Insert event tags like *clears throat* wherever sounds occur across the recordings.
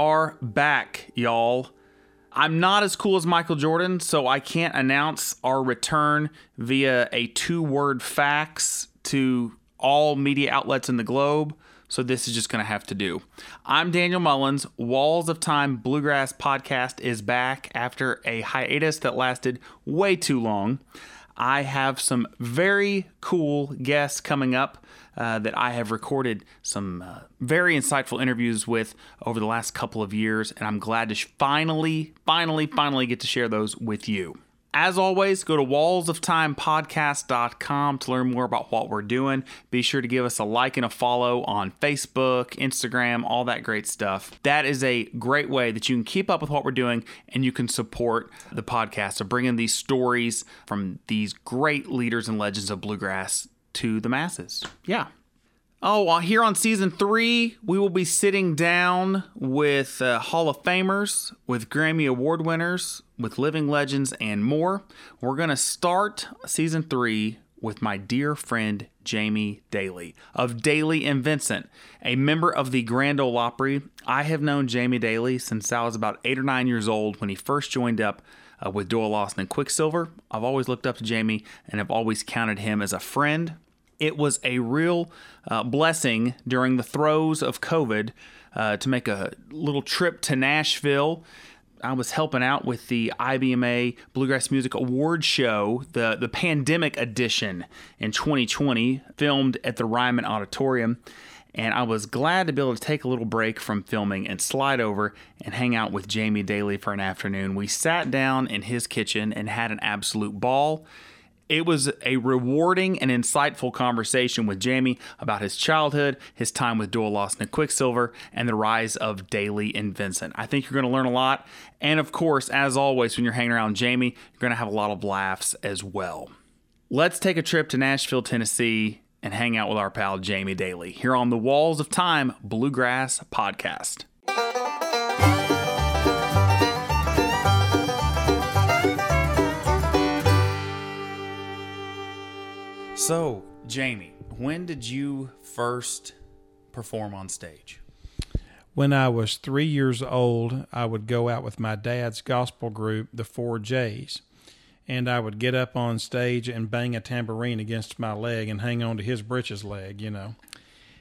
are back, y'all. I'm not as cool as Michael Jordan, so I can't announce our return via a two word fax to all media outlets in the globe. So this is just going to have to do. I'm Daniel Mullins. Walls of Time Bluegrass podcast is back after a hiatus that lasted way too long. I have some very cool guests coming up uh, that I have recorded some uh, very insightful interviews with over the last couple of years, and I'm glad to sh- finally, finally, finally get to share those with you. As always, go to wallsoftimepodcast.com to learn more about what we're doing. Be sure to give us a like and a follow on Facebook, Instagram, all that great stuff. That is a great way that you can keep up with what we're doing and you can support the podcast of bringing these stories from these great leaders and legends of bluegrass to the masses. Yeah. Oh, well, here on season three, we will be sitting down with uh, Hall of Famers, with Grammy Award winners, with living legends, and more. We're going to start season three with my dear friend Jamie Dailey of Dailey and Vincent, a member of the Grand Ole Opry. I have known Jamie Dailey since I was about eight or nine years old when he first joined up uh, with Doyle Lawson and Quicksilver. I've always looked up to Jamie and have always counted him as a friend it was a real uh, blessing during the throes of COVID uh, to make a little trip to Nashville. I was helping out with the IBMA Bluegrass Music Award Show, the, the pandemic edition in 2020, filmed at the Ryman Auditorium. And I was glad to be able to take a little break from filming and slide over and hang out with Jamie Dailey for an afternoon. We sat down in his kitchen and had an absolute ball. It was a rewarding and insightful conversation with Jamie about his childhood, his time with Doyle Lawson and Quicksilver, and the rise of Dailey and Vincent. I think you're going to learn a lot. And of course, as always, when you're hanging around Jamie, you're going to have a lot of laughs as well. Let's take a trip to Nashville, Tennessee, and hang out with our pal Jamie Dailey here on the Walls of Time Bluegrass Podcast. So, Jamie, when did you first perform on stage? When I was three years old, I would go out with my dad's gospel group, the Four J's, and I would get up on stage and bang a tambourine against my leg and hang on to his breeches leg, you know.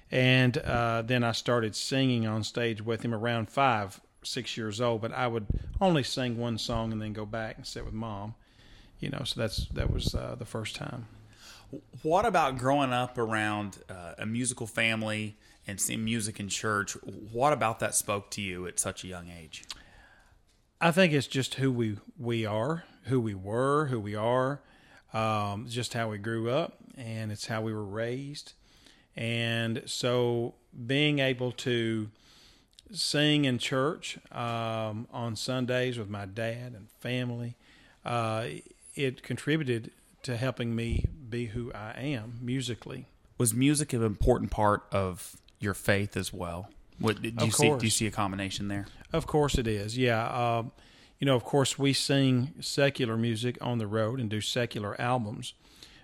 And uh, then I started singing on stage with him around five, six years old, but I would only sing one song and then go back and sit with mom, you know. So that's that was uh, the first time. What about growing up around uh, a musical family and seeing music in church? What about that spoke to you at such a young age? I think it's just who we we are, who we were, who we are, um, just how we grew up, and it's how we were raised. And so, being able to sing in church um, on Sundays with my dad and family, uh, it contributed to helping me be who I am musically. Was music an important part of your faith as well? What do you see? Do you see a combination there? Of course, it is. Yeah, uh, you know, of course, we sing secular music on the road and do secular albums,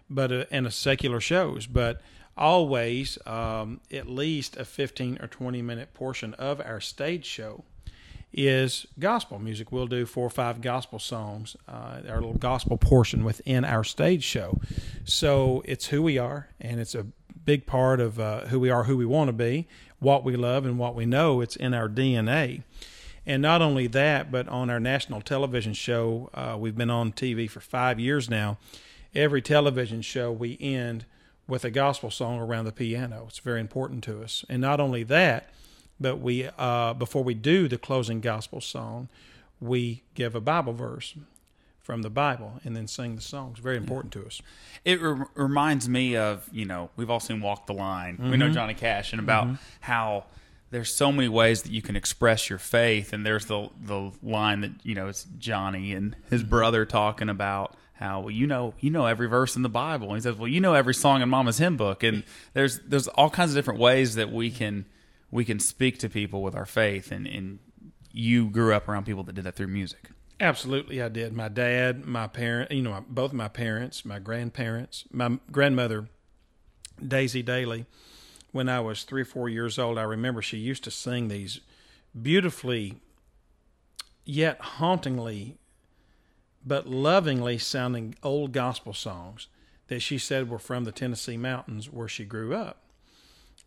but uh, and a secular shows, but always um, at least a fifteen or twenty minute portion of our stage show is gospel music. We'll do four or five gospel songs, uh, our little gospel portion within our stage show. So it's who we are, and it's a big part of uh, who we are, who we want to be, what we love, and what we know. It's in our DNA. And not only that, but on our national television show, uh, we've been on TV for five years now. Every television show we end with a gospel song around the piano. It's very important to us. And not only that, but we uh, before we do the closing gospel song, we give a Bible verse from the Bible and then sing the songs. Very important yeah. to us. It re- reminds me of you know we've all seen Walk the Line. Mm-hmm. We know mm-hmm. Johnny Cash and about mm-hmm. how there's so many ways that you can express your faith, and there's the the line that you know it's Johnny and his mm-hmm. brother talking about how well, you know you know every verse in the Bible. And he says, well, you know every song in Mama's hymn book, and there's there's all kinds of different ways that we can we can speak to people with our faith and, and you grew up around people that did that through music absolutely i did my dad my parent you know both my parents my grandparents my grandmother daisy dailey when i was three or four years old i remember she used to sing these beautifully, yet hauntingly, but lovingly sounding old gospel songs that she said were from the Tennessee mountains where she grew up.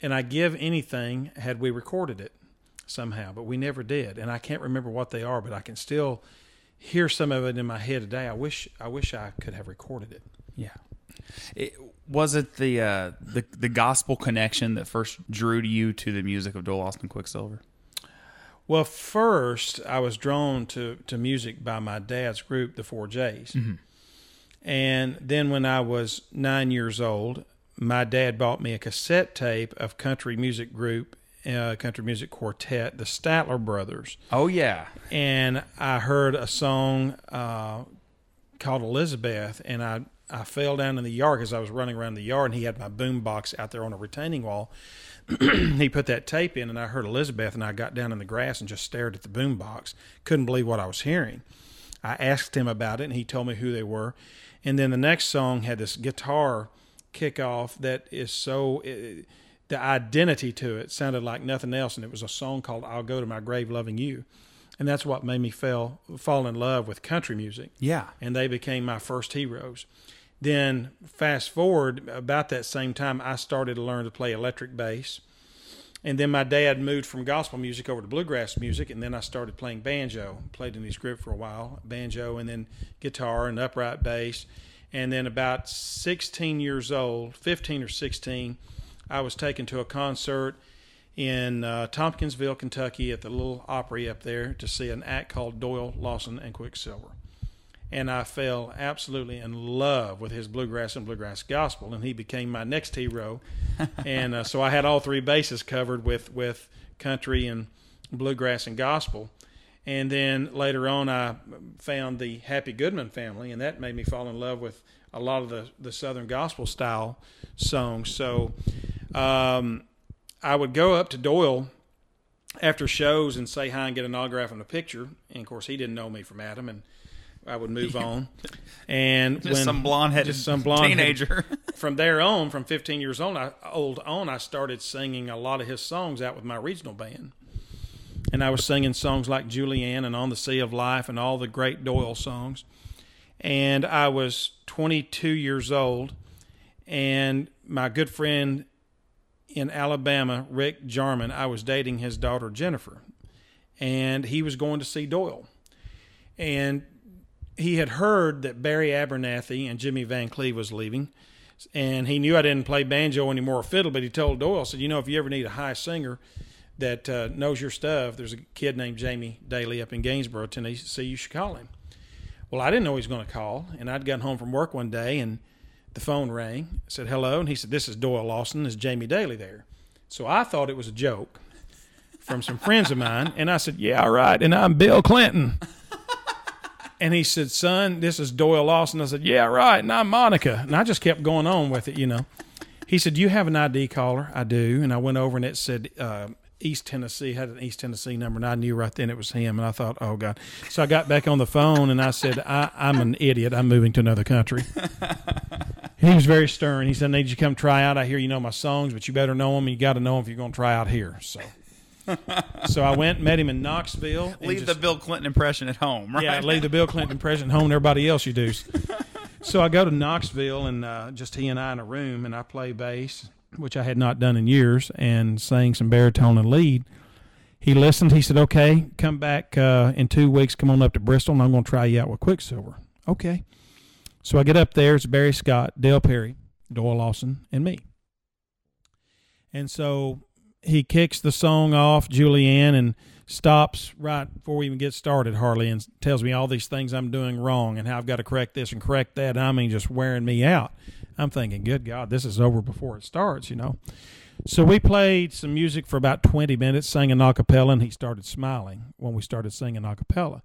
And I give anything had we recorded it somehow, but we never did. And I can't remember what they are, but I can still hear some of it in my head today. I wish I wish I could have recorded it. Yeah. It, was it the, uh, the the gospel connection that first drew you to the music of Doyle Lawson Quicksilver? Well, first I was drawn to, to music by my dad's group, the Four J's. Mm-hmm. And then when I was nine years old, my dad bought me a cassette tape of country music group, uh, country music quartet, the Statler Brothers. Oh yeah, and I heard a song uh, called Elizabeth, and I I fell down in the yard because I was running around the yard, and he had my boom box out there on a retaining wall. *clears throat* he put that tape in, and I heard Elizabeth, and I got down in the grass and just stared at the boom box. Couldn't believe what I was hearing. I asked him about it, and he told me who they were. And then the next song had this guitar kickoff that is so it, the identity to it sounded like nothing else, and it was a song called "I'll Go to My Grave Loving You." And that's what made me fell fall in love with country music. Yeah, and they became my first heroes. Then fast forward about that same time, I started to learn to play electric bass. And then my dad moved from gospel music over to bluegrass music, and then I started playing banjo. Played in his group for a while, banjo, and then guitar and upright bass. And then about 16 years old, 15 or 16, I was taken to a concert in uh, Tompkinsville, Kentucky, at the little Opry up there to see an act called Doyle Lawson and Quicksilver and I fell absolutely in love with his bluegrass and bluegrass gospel, and he became my next hero. *laughs* and uh, so I had all three bases covered with with country and bluegrass and gospel. And then later on, I found the Happy Goodman family, and that made me fall in love with a lot of the, the Southern gospel style songs. So um, I would go up to Doyle after shows and say hi and get an autograph and a picture. And of course, he didn't know me from Adam, and I would move *laughs* on. And just when, some blonde headed some blonde teenager. *laughs* from there on, from 15 years old, I, old on, I started singing a lot of his songs out with my regional band. And I was singing songs like Julianne and On the Sea of Life and all the great Doyle songs. And I was 22 years old, and my good friend in Alabama, Rick Jarman, I was dating his daughter Jennifer, and he was going to see Doyle. And he had heard that Barry Abernathy and Jimmy Van Cleve was leaving, and he knew I didn't play banjo anymore or fiddle. But he told Doyle, said, "You know, if you ever need a high singer that uh, knows your stuff, there's a kid named Jamie Dailey up in Gainesboro, Tennessee. You should call him." Well, I didn't know he was going to call, and I'd gotten home from work one day, and the phone rang. I said, "Hello," and he said, "This is Doyle Lawson. Is Jamie Dailey there?" So I thought it was a joke from some friends of mine, and I said, "Yeah, right." And I'm Bill Clinton. And he said, Son, this is Doyle Lawson. I said, Yeah, right. And I'm Monica. And I just kept going on with it, you know. He said, Do you have an ID caller? I do. And I went over and it said, uh, East Tennessee had an East Tennessee number, and I knew right then it was him. And I thought, oh God! So I got back on the phone and I said, I, am an idiot. I'm moving to another country. *laughs* he was very stern. He said, I need you to come try out. I hear you know my songs, but you better know them. And you got to know them if you're going to try out here. So *laughs* so I went, met him in Knoxville. Leave just, the Bill Clinton impression at home, right? Yeah, leave the Bill Clinton impression at home. And everybody else you do. *laughs* so I go to Knoxville and uh, just he and I in a room, and I play bass, which I had not done in years, and sang some baritone and lead. He listened. He said, "Okay, come back uh, in two weeks. Come on up to Bristol, and I'm going to try you out with Quicksilver." Okay. So I get up there. It's Barry Scott, Dale Perry, Doyle Lawson, and me. And so he kicks the song off, Julianne, and stops right before we even get started, Harley, and tells me all these things I'm doing wrong and how I've got to correct this and correct that. And I mean, just wearing me out. I'm thinking, good God, this is over before it starts, you know. So we played some music for about 20 minutes, sang an acapella, and he started smiling when we started singing acapella.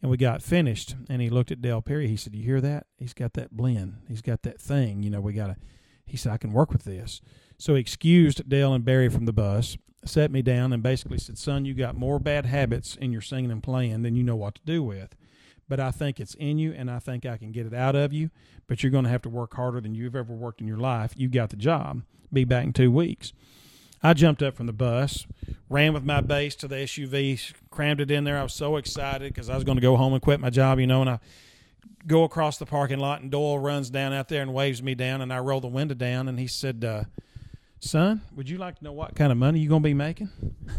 And we got finished, and he looked at Dale Perry. He said, "You hear that? He's got that blend. He's got that thing. You know, we got to." He said, "I can work with this." So he excused Dale and Barry from the bus, set me down, and basically said, Son, you got more bad habits in your singing and playing than you know what to do with. But I think it's in you, and I think I can get it out of you. But you're going to have to work harder than you've ever worked in your life. You got the job. Be back in two weeks. I jumped up from the bus, ran with my bass to the SUV, crammed it in there. I was so excited because I was going to go home and quit my job, you know, and I go across the parking lot and Doyle runs down out there and waves me down and I roll the window down and he said, uh, son, would you like to know what kind of money you're going to be making?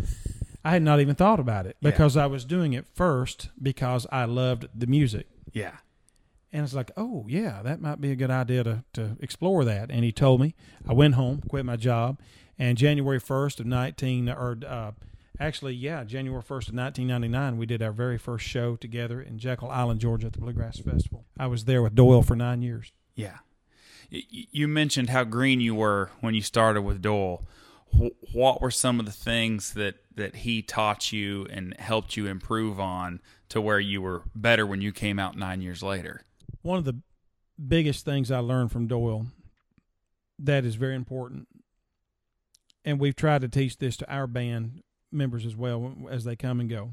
*laughs* I had not even thought about it because I was doing it first because I loved the music. Yeah. And it's like, oh, yeah, that might be a good idea to, to explore that. And he told me. I went home, quit my job, and January 1st of 19, or uh, actually, yeah, January 1st of 1999, we did our very first show together in Jekyll Island, Georgia at the Bluegrass Festival. I was there with Doyle for nine years. Yeah. You mentioned how green you were when you started with Doyle. What were some of the things that, that he taught you and helped you improve on to where you were better when you came out nine years later? One of the biggest things I learned from Doyle that is very important, and we've tried to teach this to our band members as well as they come and go,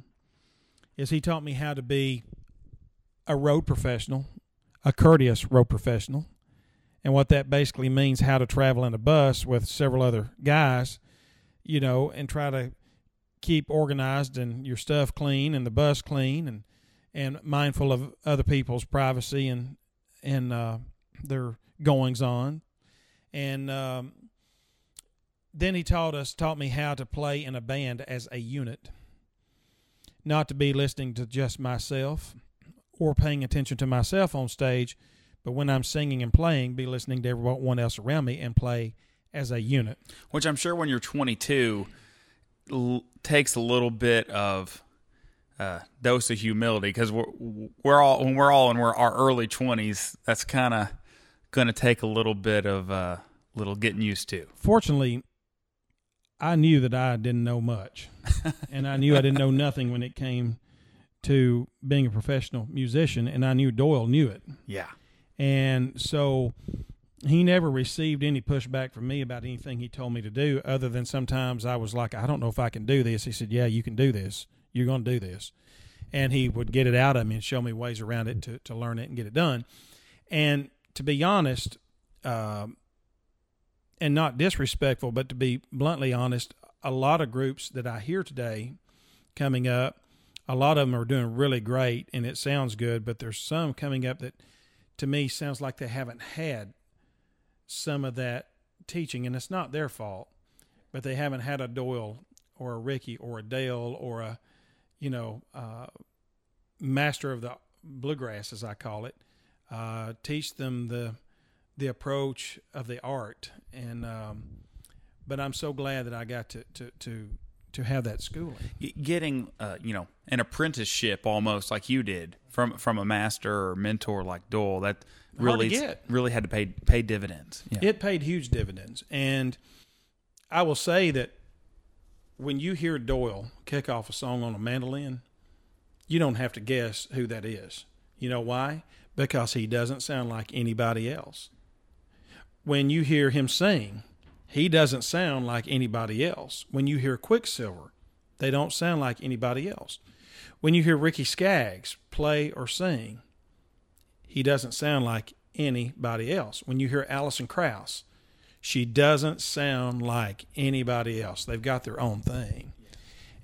is he taught me how to be a road professional, a courteous road professional, and what that basically means how to travel in a bus with several other guys, you know, and try to keep organized and your stuff clean and the bus clean and and mindful of other people's privacy and and uh, their goings on. And um, then he taught us taught me how to play in a band as a unit, not to be listening to just myself or paying attention to myself on stage but when I'm singing and playing, be listening to everyone else around me and play as a unit. Which I'm sure when you're 22 l- takes a little bit of uh, dose of humility because we're we're all when we're all in we're our early 20s. That's kind of going to take a little bit of uh, little getting used to. Fortunately, I knew that I didn't know much, *laughs* and I knew I didn't know nothing when it came to being a professional musician, and I knew Doyle knew it. Yeah. And so he never received any pushback from me about anything he told me to do, other than sometimes I was like, I don't know if I can do this. He said, Yeah, you can do this. You're going to do this. And he would get it out of me and show me ways around it to, to learn it and get it done. And to be honest, uh, and not disrespectful, but to be bluntly honest, a lot of groups that I hear today coming up, a lot of them are doing really great and it sounds good, but there's some coming up that to me sounds like they haven't had some of that teaching, and it's not their fault, but they haven't had a Doyle or a Ricky or a Dale or a, you know, uh, master of the bluegrass, as I call it, uh, teach them the the approach of the art. And um, but I'm so glad that I got to to to to have that schooling. Getting, uh, you know, an apprenticeship almost like you did from from a master or mentor like Doyle that really really had to pay pay dividends. Yeah. It paid huge dividends, and I will say that when you hear Doyle kick off a song on a mandolin, you don't have to guess who that is. You know why? Because he doesn't sound like anybody else. When you hear him sing, he doesn't sound like anybody else. When you hear Quicksilver, they don't sound like anybody else. When you hear Ricky Skaggs play or sing, he doesn't sound like anybody else. When you hear Alison Krauss, she doesn't sound like anybody else. They've got their own thing.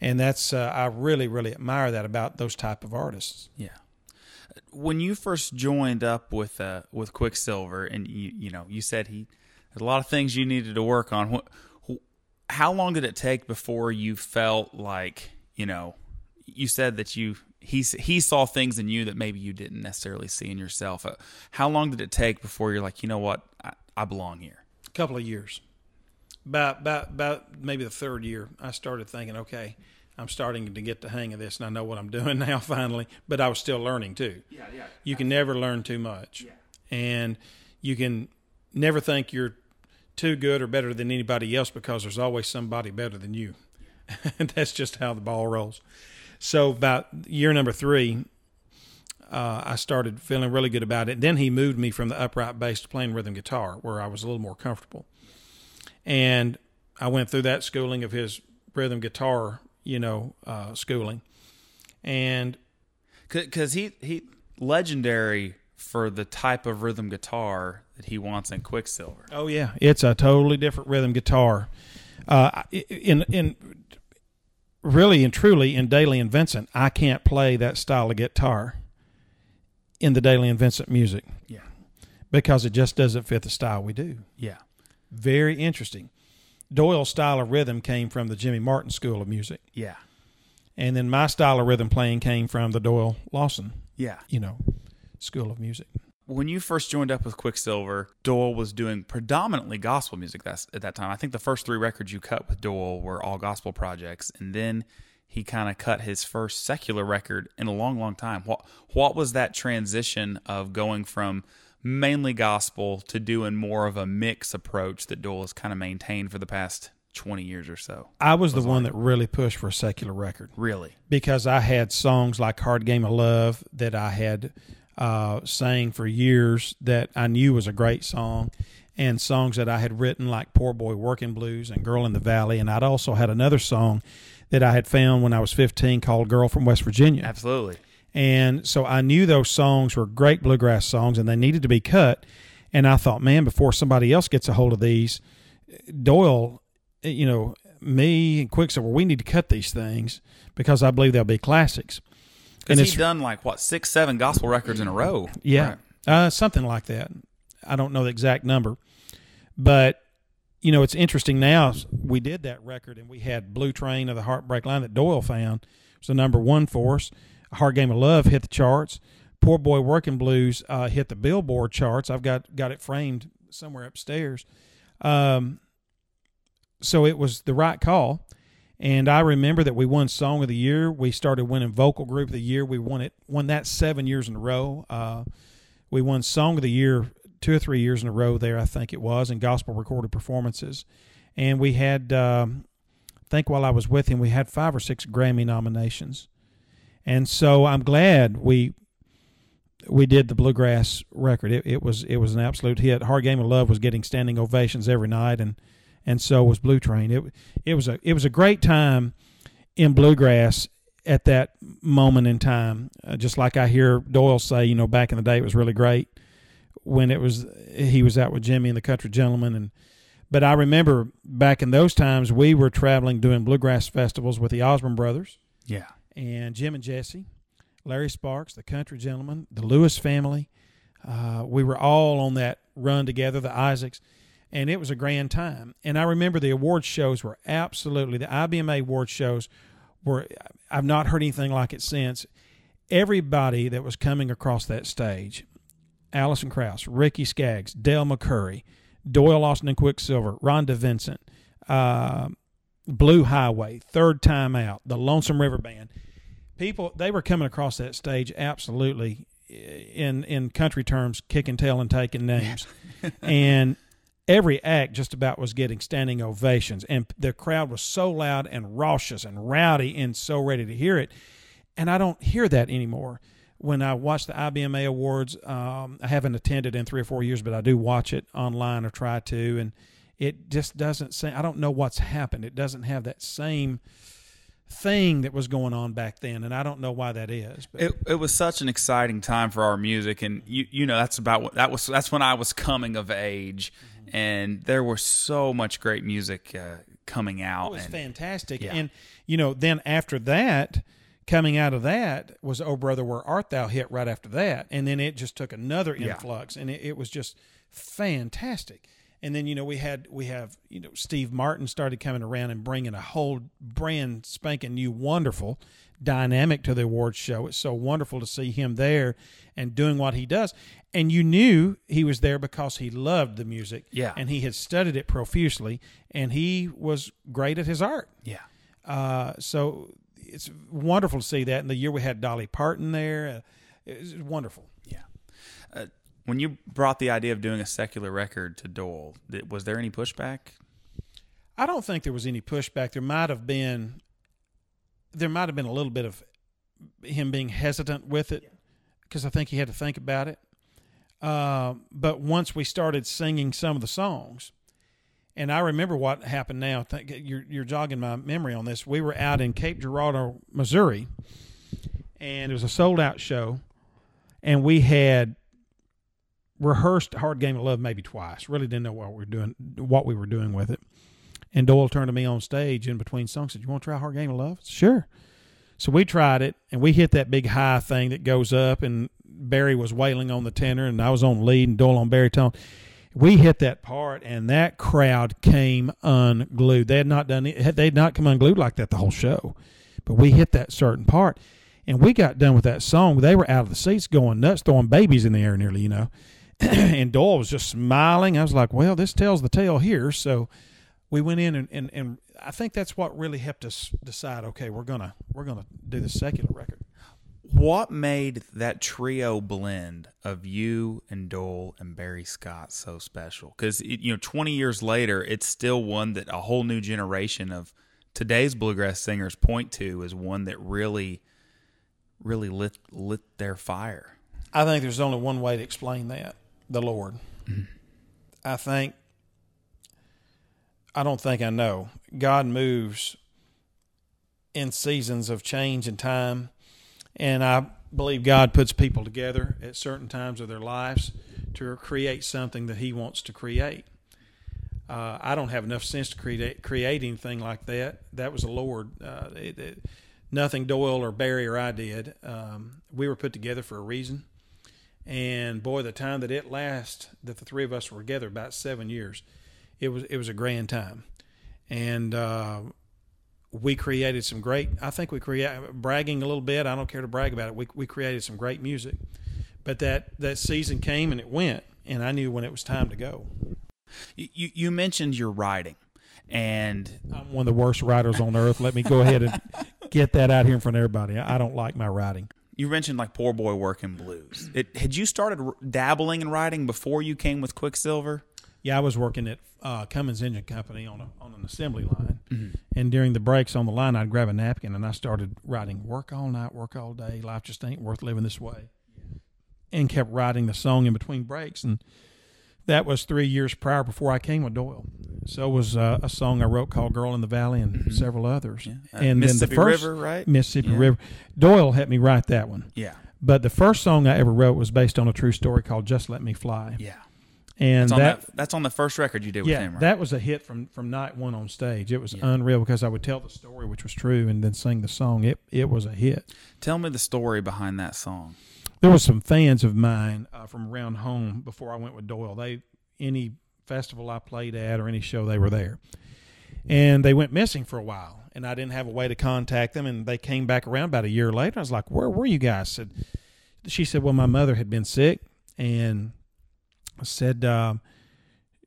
And that's uh, I really really admire that about those type of artists. Yeah. When you first joined up with uh, with Quicksilver and you you know, you said he there's a lot of things you needed to work on. How long did it take before you felt like, you know, you said that you he he saw things in you that maybe you didn't necessarily see in yourself. Uh, how long did it take before you're like, you know what, I, I belong here? A couple of years. About about about maybe the third year, I started thinking, okay, I'm starting to get the hang of this, and I know what I'm *laughs* doing now finally. But I was still learning too. Yeah, yeah. You can never learn too much, yeah. and you can never think you're too good or better than anybody else because there's always somebody better than you. *laughs* that's just how the ball rolls. So about year number three, uh, I started feeling really good about it. Then he moved me from the upright bass to playing rhythm guitar, where I was a little more comfortable. And I went through that schooling of his rhythm guitar, you know, uh, schooling, and because he he legendary for the type of rhythm guitar that he wants in Quicksilver. Oh yeah, it's a totally different rhythm guitar. Uh, in in really and truly in Dailey and Vincent, I can't play that style of guitar in the Dailey and Vincent music. Yeah. Because it just doesn't fit the style we do. Yeah. Very interesting. Doyle's style of rhythm came from the Jimmy Martin School of Music. Yeah. And then my style of rhythm playing came from the Doyle Lawson, Yeah. you know, School of Music. When you first joined up with Quicksilver, Doyle was doing predominantly gospel music that's, at that time. I think the first three records you cut with Doyle were all gospel projects, and then he kind of cut his first secular record in a long, long time. What what was that transition of going from mainly gospel to doing more of a mix approach that Doyle has kind of maintained for the past twenty years or so? I was the one that really pushed for a secular record Really? because I had songs like Hard Game of Love that I had uh, sang for years that I knew was a great song, and songs that I had written like Poor Boy Working Blues and Girl in the Valley. And I'd also had another song that I had found when I was 15 called Girl from West Virginia. Absolutely. And so I knew those songs were great bluegrass songs and they needed to be cut. And I thought, man, before somebody else gets a hold of these, Doyle, you know, me and Quicksilver, we need to cut these things because I believe they'll be classics. And he's done like what six, seven gospel records in a row. Yeah, Right. uh, something like that. I don't know the exact number, but you know it's interesting. Now we did that record, and we had "Blue Train" of the Heartbreak Line that Doyle found it was the number one for us. A Hard Game of Love hit the charts. Poor Boy Working Blues uh, hit the Billboard charts. I've got got it framed somewhere upstairs. Um, so it was the right call. And I remember that we won Song of the Year. We started winning Vocal Group of the Year. We won it, won that seven years in a row. Uh, we won Song of the Year two or three years in a row there, I think it was, in gospel recorded performances. And we had, um, I think while I was with him, we had five or six Grammy nominations. And so I'm glad we we did the bluegrass record. It, it was it was an absolute hit. Hard Game of Love was getting standing ovations every night, and and so was Blue Train. It it was a it was a great time in bluegrass at that moment in time. Uh, just like I hear Doyle say, you know, back in the day, it was really great when it was he was out with Jimmy and the Country Gentlemen, and but I remember back in those times we were traveling doing bluegrass festivals with the Osborne Brothers Yeah. and Jim and Jesse, Larry Sparks, the Country Gentlemen, the Lewis family. Uh, we were all on that run together, the Isaacs, and it was a grand time. And I remember the award shows were absolutely the IBMA award shows were. I've not heard anything like it since. Everybody that was coming across that stage, Alison Krauss, Ricky Skaggs, Del McCoury, Doyle Lawson and Quicksilver, Rhonda Vincent, uh, Blue Highway, Third Time Out, the Lonesome River Band. People they were coming across that stage absolutely in in country terms, kicking tail and taking names, *laughs* and every act just about was getting standing ovations, and the crowd was so loud and raucous and rowdy and so ready to hear it, and I don't hear that anymore. When I watch the IBMA Awards, um, I haven't attended in three or four years, but I do watch it online or try to, and it just doesn't say. I don't know what's happened. It doesn't have that same thing that was going on back then, and I don't know why that is. But It, it was such an exciting time for our music, and you you know that's about what that was. That's when I was coming of age, and there was so much great music uh, coming out. it was and, fantastic. yeah. And you know, then after that, coming out of that was "Oh Brother, Where Art Thou" hit right after that, and then it just took another Yeah. influx, and it, it was just fantastic. And then you know we had we have you know Steve Martin started coming around and bringing a whole brand spanking new wonderful dynamic to the awards show. It's so wonderful to see him there and doing what he does. And you knew he was there because he loved the music, Yeah. and he had studied it profusely, and he was great at his art. yeah, Uh, so it's wonderful to see that. And the year we had Dolly Parton there, uh, it was wonderful. yeah. Uh, when you brought the idea of doing a secular record to Doyle, th- was there any pushback? I don't think there was any pushback. There might have been, there might have been a little bit of him being hesitant with it because I think he had to think about it. Uh, but once we started singing some of the songs, and I remember what happened now. Think you're you're jogging my memory on this. We were out in Cape Girardeau, Missouri, and it was a sold out show, and we had rehearsed "Hard Game of Love" maybe twice. Really didn't know what we were doing, what we were doing with it. And Doyle turned to me on stage in between songs. And said, "You want to try Hard Game of Love?" Said, sure. So we tried it, and we hit that big high thing that goes up, and Barry was wailing on the tenor, and I was on lead, and Doyle on baritone. We hit that part, and that crowd came unglued. They had not done it; they had not come unglued like that the whole show, but we hit that certain part, and we got done with that song. They were out of the seats, going nuts, throwing babies in the air, nearly, you know. *clears throat* and Doyle was just smiling. I was like, "Well, this tells the tale here." So we went in and, and, and I think that's what really helped us decide. Okay, we're gonna we're gonna do the secular record. What made that trio blend of you and Doyle and Barry Scott so special? Because you know, twenty years later, it's still one that a whole new generation of today's bluegrass singers point to as one that really, really lit lit their fire. I think there's only one way to explain that: the Lord. Mm-hmm. I think I don't think I know. God moves in seasons of change and time, and I believe God puts people together at certain times of their lives to create something that He wants to create. Uh, I don't have enough sense to create create anything like that. That was the Lord. Uh, it, it, nothing Doyle or Barry or I did. Um, we were put together for a reason. And boy, the time that it lasts, that the three of us were together, about seven years it was it was a grand time, and uh, we created some great. I think we create bragging a little bit. I don't care to brag about it. We we created some great music, but that that season came and it went, and I knew when it was time to go. You you mentioned your writing, and I'm one of the worst writers on earth. Let me go ahead and get that out here in front of everybody. I don't like my writing. You mentioned like poor boy working blues. It, had you started dabbling in writing before you came with Quicksilver? Yeah, I was working at uh, Cummins Engine Company on a, on an assembly line, mm-hmm. and during the breaks on the line, I'd grab a napkin and I started writing "Work all night, work all day, life just ain't worth living this way," and kept writing the song in between breaks. And that was three years prior before I came with Doyle. So it was uh, a song I wrote called "Girl in the Valley" and mm-hmm. several others. Yeah. Uh, and then the first River, right? Mississippi yeah. River. Doyle helped me write that one. Yeah. But the first song I ever wrote was based on a true story called "Just Let Me Fly." Yeah and that's that, that, that's on the first record you did with yeah, him, right? that was a hit from from night one on stage. It was yeah. unreal because I would tell the story, which was true, and then sing the song. It it was a hit. Tell me the story behind that song. There were some fans of mine uh, from around home before I went with Doyle. They any festival I played at or any show they were there, and they went missing for a while, and I didn't have a way to contact them. And they came back around about a year later. I was like, "Where were you guys?" Said she said, "Well, my mother had been sick and." Said uh,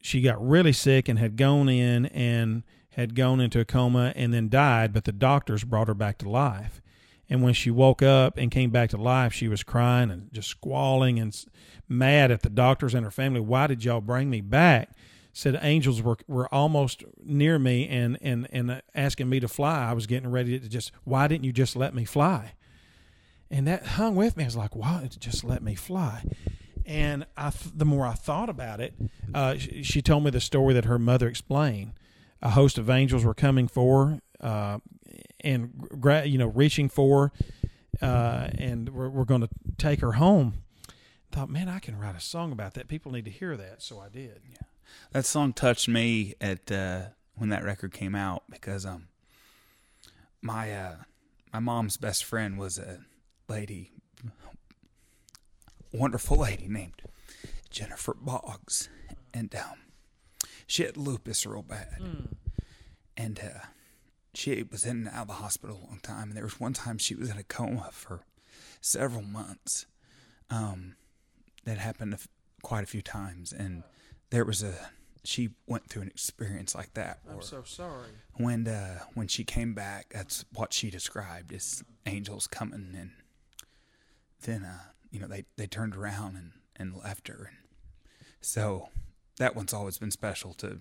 she got really sick and had gone in and had gone into a coma and then died, but the doctors brought her back to life. And when she woke up and came back to life, she was crying and just squalling and mad at the doctors and her family. Why did y'all bring me back? Said angels were were almost near me and and and asking me to fly. I was getting ready to just. Why didn't you just let me fly? And that hung with me. I was like, why just let me fly? And I, the more I thought about it, uh, she, she, told me the story that her mother explained. A host of angels were coming for, uh, and you know, reaching for, uh, and we're, we're going to take her home. Thought, man, I can write a song about that. People need to hear that, so I did. Yeah, that song touched me at uh, when that record came out because um, my uh, my mom's best friend was a lady wonderful lady named Jennifer Boggs, and um, she had lupus real bad, mm. and uh, she was in and out of the hospital a long time. And there was one time she was in a coma for several months. Um, that happened quite a few times, and there was a she went through an experience like that. I'm so sorry. When uh, when she came back, that's what she described as angels coming, and then uh, you know, they, they turned around and, and left her. And so that one's always been special to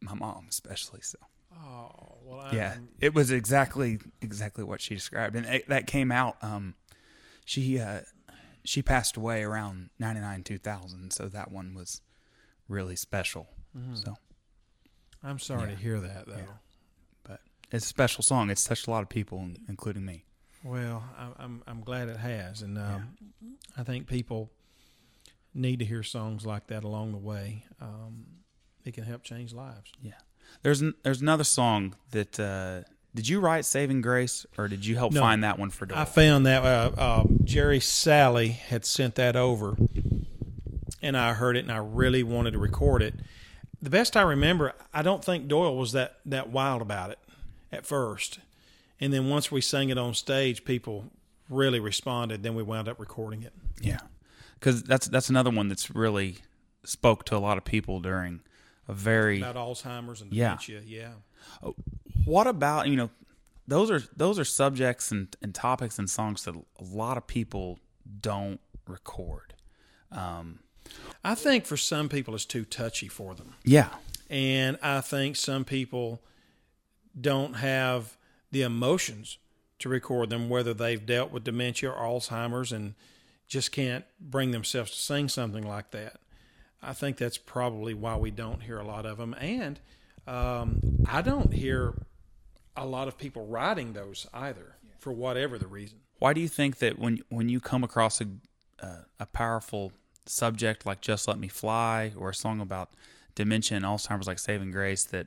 my mom, especially. So. Oh well. I'm, yeah, it was exactly exactly what she described, and it, that came out. Um, she uh, she passed away around ninety nine two thousand, so that one was really special. Mm-hmm. So. I'm sorry yeah. to hear that, though. Yeah. But it's a special song. It's touched a lot of people, including me. Well, I'm I'm glad it has, and um, yeah. I think people need to hear songs like that along the way. Um, it can help change lives. Yeah. There's n- there's another song that uh, did you write Saving Grace or did you help No. find that one for Doyle? I found that uh, uh, Jerry Salley had sent that over, and I heard it, and I really wanted to record it. The best I remember, I don't think Doyle was that that wild about it at first, and then once we sang it on stage, people really responded. Then we wound up recording it. yeah, because that's that's another one that's really spoke to a lot of people during a very about Alzheimer's and Yeah. dementia. Yeah. what about you know those are those are subjects and, and topics and songs that a lot of people don't record um, I think for some people it's too touchy for them. yeah And I think some people don't have the emotions to record them, whether they've dealt with dementia or Alzheimer's and just can't bring themselves to sing something like that. I think that's probably why we don't hear a lot of them. And um, I don't hear a lot of people writing those either, for whatever the reason. why do you think that when when you come across a uh, a powerful subject like just let me fly or a song about dementia and alzheimer's like saving grace that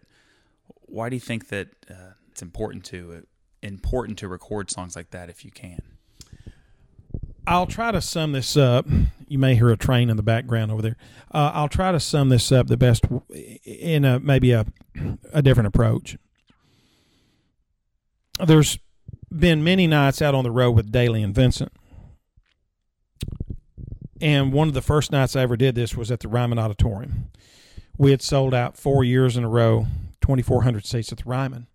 why do you think that uh, it's important to important to record songs like that if you can I'll try to sum this up. You may hear a train in the background over there. Uh, I'll try to sum this up the best in a maybe a a different approach. There's been many nights out on the road with Dailey and Vincent, and one of the first nights I ever did this was at the Ryman Auditorium. We had sold out four years in a row, 2,400 seats at the Ryman.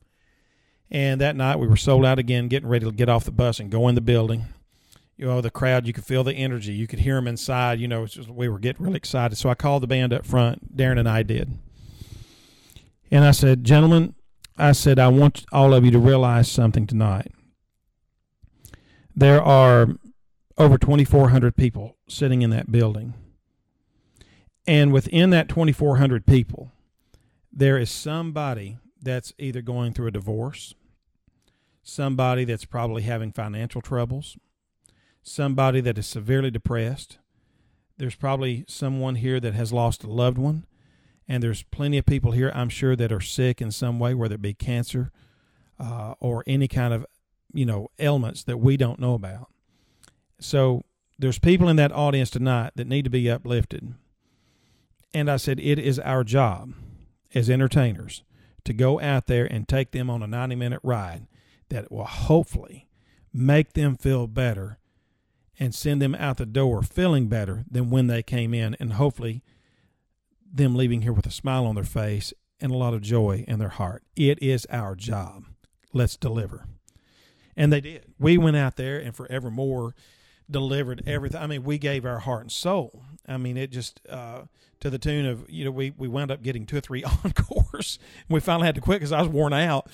And that night we were sold out again, getting ready to get off the bus and go in the building. You know the crowd you could feel the energy. You could hear them inside you know just, we were getting really excited. So i called the band up front. Darrin and i did. And i said gentlemen i said i want all of you to realize something tonight. There are over 2400 people sitting in that building. And within that 2400 people there is somebody that's either going through a divorce somebody that's probably having financial troubles somebody that is severely depressed. There's probably someone here that has lost a loved one. And there's plenty of people here, I'm sure, that are sick in some way, whether it be cancer uh, or any kind of, you know, ailments that we don't know about. So there's people in that audience tonight that need to be uplifted. And I said, it is our job as entertainers to go out there and take them on a 90 minute ride that will hopefully make them feel better and send them out the door feeling better than when they came in, and hopefully them leaving here with a smile on their face and a lot of joy in their heart. It is our job. Let's deliver. And they did. We went out there and forevermore delivered everything. I mean, we gave our heart and soul. I mean, it just uh, to the tune of you know we we wound up getting two or three *laughs* encores. We finally had to quit because I was worn out.